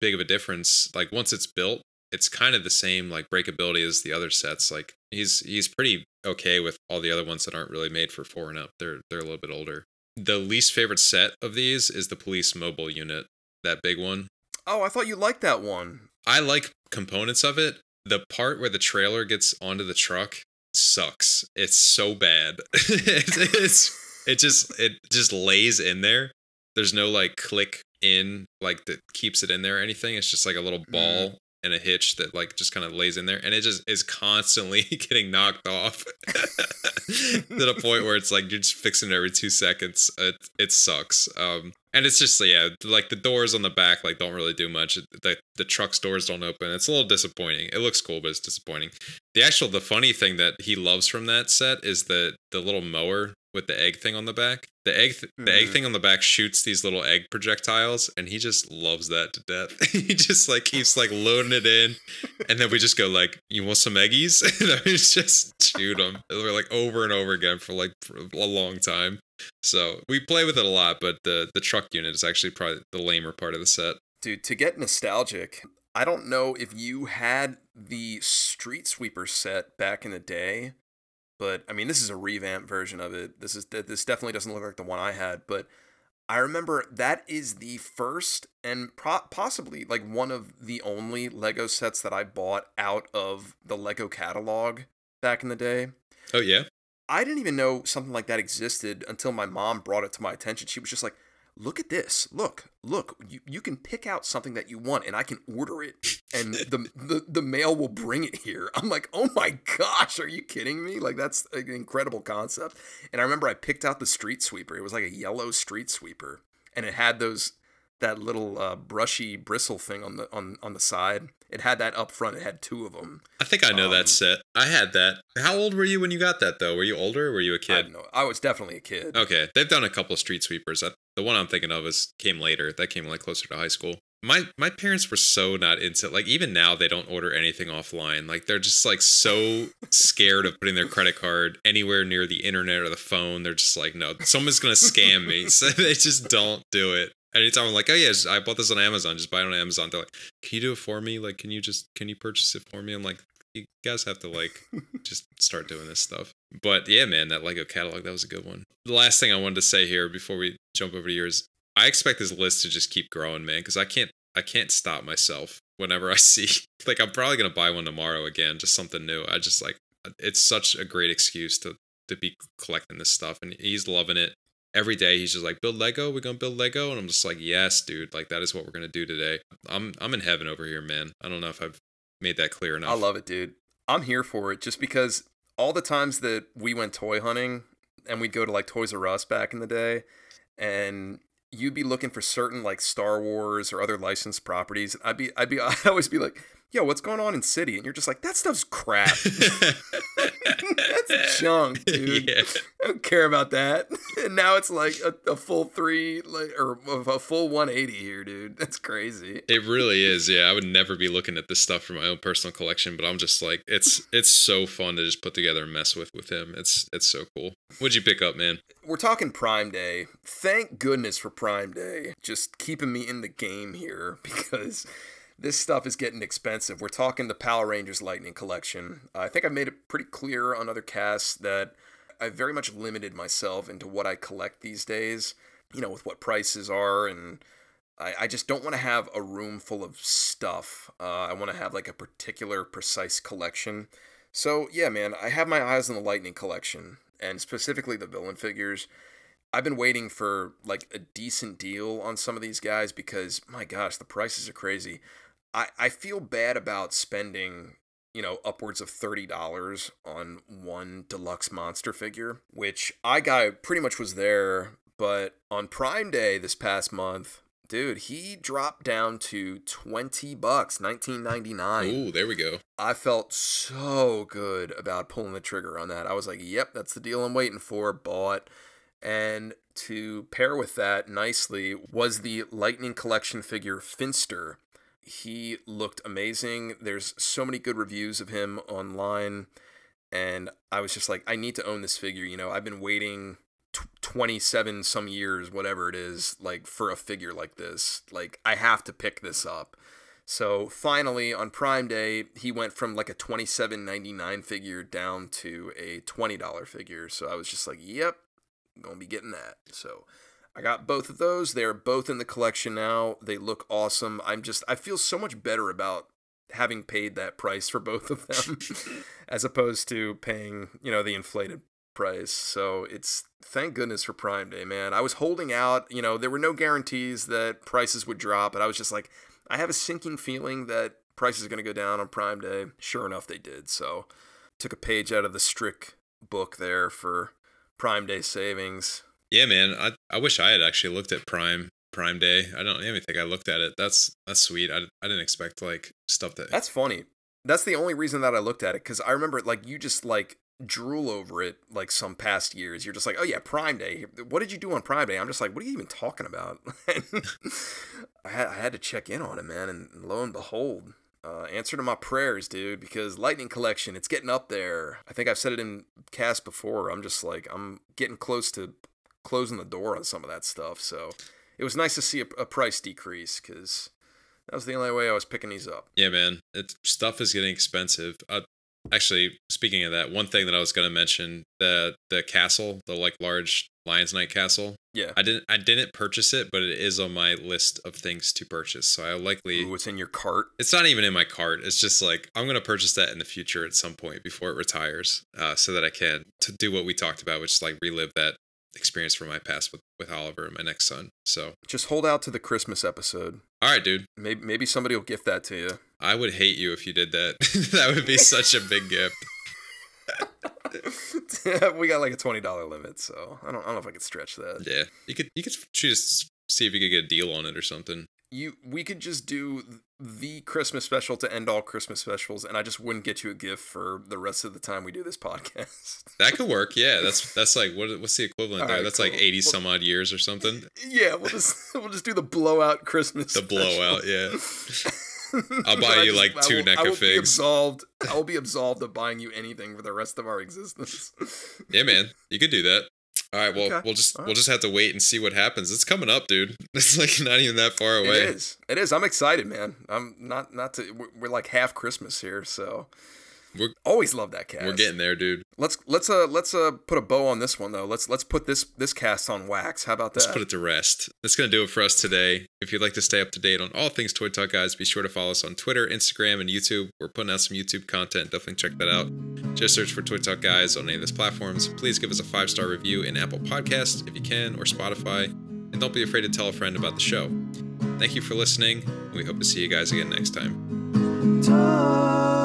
big of a difference. Like once it's built, it's kind of the same like breakability as the other sets. Like he's he's pretty okay with all the other ones that aren't really made for four and up. They're they're a little bit older. The least favorite set of these is the police mobile unit, that big one. Oh, I thought you liked that one. I like components of it. The part where the trailer gets onto the truck sucks. It's so bad. (laughs) it, it's it just it just lays in there. There's no like click in like that keeps it in there or anything. It's just like a little ball and a hitch that like just kind of lays in there and it just is constantly (laughs) getting knocked off (laughs) to the point where it's like you're just fixing it every two seconds it, it sucks um and it's just yeah like the doors on the back like don't really do much. The, the truck's doors don't open. It's a little disappointing. It looks cool but it's disappointing. The actual the funny thing that he loves from that set is the the little mower with the egg thing on the back. The egg th- the egg Mhm. thing on the back shoots these little egg projectiles and he just loves that to death. (laughs) He just like keeps like loading it in and then we just go like you want some eggies? (laughs) And then we just shoot them we're like over and over again for like for a long time. So we play with it a lot but the the truck unit is actually probably the lamer part of the set. Dude, to get nostalgic, I don't know if you had the Street Sweeper set back in the day, but I mean, this is a revamped version of it. This is this definitely doesn't look like the one I had, but I remember that is the first and pro- possibly like one of the only Lego sets that I bought out of the Lego catalog back in the day. oh yeah I didn't even know something like that existed until my mom brought it to my attention. She was just like, "Look at this! Look, look! You you can pick out something that you want, and I can order it, and the the, the mail will bring it here." I'm like, "Oh my gosh, are you kidding me? Like that's an incredible concept." And I remember I picked out the street sweeper. It was like a yellow street sweeper, and it had those that little uh, brushy bristle thing on the on on the side. It had that up front. It had two of them. i think i know Um, that set i had that how old were you when you got that though were you older or were you a kid don't know. I was definitely a kid. Okay, they've done a couple of street sweepers. I, the one I'm thinking of is came later. That came like closer to high school. My my parents were so not into like even now they don't order anything offline. Like they're just like so (laughs) scared of putting their credit card anywhere near the internet or the phone. They're just like, no, someone's gonna scam me. (laughs) So they just don't do it. Anytime I'm like, oh yeah, I bought this on Amazon. Just buy it on Amazon. They're like, can you do it for me? Like, can you just can you purchase it for me? I'm like, you guys have to like (laughs) just start doing this stuff. But yeah, man, that Lego catalog, that was a good one. The last thing I wanted to say here before we jump over to yours, I expect this list to just keep growing, man, because I can't I can't stop myself whenever I (laughs) see like I'm probably gonna buy one tomorrow again, just something new. I just like it's such a great excuse to to be collecting this stuff and he's loving it. Every day he's just like, build Lego, we're gonna build Lego. And I'm just like, yes, dude, like that is what we're gonna do today. I'm I'm in heaven over here, man. I don't know if I've made that clear enough. I love it, dude. I'm here for it just because all the times that we went toy hunting and we'd go to like Toys R Us back in the day and you'd be looking for certain like Star Wars or other licensed properties. I'd be I'd be (laughs) I'd always be like, "Yo, what's going on in City?" And you're just like, "That stuff's crap. (laughs) (laughs) That's junk, (laughs) dude. yeah. I don't care about that." And now it's like a, a full 3 like or a full 180 here, dude. That's crazy. It really is. Yeah, I would never be looking at this stuff for my own personal collection, but I'm just like it's it's so fun to just put together and mess with with him. It's it's so cool. What'd you pick up, man? we're talking Prime Day. Thank goodness for Prime Day. Just keeping me in the game here because this stuff is getting expensive. We're talking the Power Rangers Lightning Collection. I think I made it pretty clear on other casts that I very much limited myself into what I collect these days, you know, with what prices are and I, I just don't want to have a room full of stuff. Uh, I want to have like a particular, precise collection. So yeah, man, I have my eyes on the Lightning collection, and specifically the villain figures. I've been waiting for like a decent deal on some of these guys because my gosh, the prices are crazy. I, I feel bad about spending, you know, upwards of $30 on one deluxe monster figure, which I got pretty much was there, but on Prime Day this past month, dude, he dropped down to 20 bucks, 19.99. Ooh, there we go. I felt so good about pulling the trigger on that. I was like, "Yep, that's the deal I'm waiting for." Bought. And to pair with that nicely was the Lightning Collection figure Finster. He looked amazing. There's so many good reviews of him online. And I was just like, I need to own this figure. You know, I've been waiting tw 27 some years, whatever it is, like for a figure like this. Like, I have to pick this up. So finally, on Prime Day, he went from like a $27.99 figure down to a $20 figure. So I was just like, yep, gonna be getting that. So I got both of those. They're both in the collection now. They look awesome. I'm just I feel so much better about having paid that price for both of them (laughs) as opposed to paying, you know, the inflated price. So it's thank goodness for Prime Day, man. I was holding out, you know, there were no guarantees that prices would drop, but I was just like I have a sinking feeling that prices are going to go down on Prime Day. Sure enough they did. So took a page out of the Strick book there for Prime Day savings. Yeah, man. I I wish I had actually looked at Prime Prime Day. I don't even think I looked at it. That's that's sweet. I, I didn't expect like stuff that. That's funny. That's the only reason that I looked at it because I remember like you just like drool over it like some past years. You're just like, oh yeah, Prime Day. What did you do on Prime Day? I'm just like, what are you even talking about? (laughs) I had I had to check in on it, man, and lo and behold, uh, answer to my prayers, dude, because Lightning Collection, it's getting up there. I think I've said it in cast before. I'm just like, I'm getting close to closing the door on some of that stuff. So it was nice to see a, a price decrease because that was the only way I was picking these up. Yeah, man. It, stuff is getting expensive. Uh, actually, speaking of that, one thing that I was going to mention the the castle, the like large Lion Knights' castle. Yeah. I didn't I didn't purchase it, but it is on my list of things to purchase. So I likely Ooh, it's in your cart. It's not even in my cart. It's just like I'm gonna purchase that in the future at some point before it retires, uh, so that I can to do what we talked about, which is like relive that experience from my past with, with Oliver and my next son. So just hold out to the Christmas episode. All right, dude. Maybe maybe somebody will gift that to you. I would hate you if you did that. (laughs) that would be such a big gift. (laughs) we got like a twenty dollar limit, so I don't, I don't know if I could stretch that. Yeah, you could you could just see if you could get a deal on it or something. You we could just do the Christmas special to end all Christmas specials, and I just wouldn't get you a gift for the rest of the time we do this (laughs) podcast. that could work. Yeah, that's that's like what what's the equivalent all there? Right, that's cool. like eighty some odd years or something. Yeah, we'll just (laughs) we'll just do the blowout Christmas. The special. blowout, yeah. (laughs) I'll buy you like two I will figs. Absolved. I will be absolved of buying you anything for the rest of our existence. yeah, man, you could do that. All right, well, Okay. we'll just All we'll just have to wait and see what happens. It's coming up, dude. (laughs) It's like not even that far away. It is. It is. I'm excited, man. I'm not not to. We're, we're like half Christmas here, so We're always love that cast. we're getting there, dude. Let's let's uh let's uh put a bow on this one though. Let's let's put this this cast on wax. How about that? Let's put it to rest. That's going to do it for us today. If you'd like to stay up to date on all things Toy Talk Guys, be sure to follow us on Twitter, Instagram, and YouTube. We're putting out some YouTube content. Definitely check that out. Just search for Toy Talk Guys on any of those platforms. Please give us a five star review in Apple Podcasts if you can, or Spotify. And don't be afraid to tell a friend about the show. Thank you for listening. and We hope to see you guys again next time. Talk.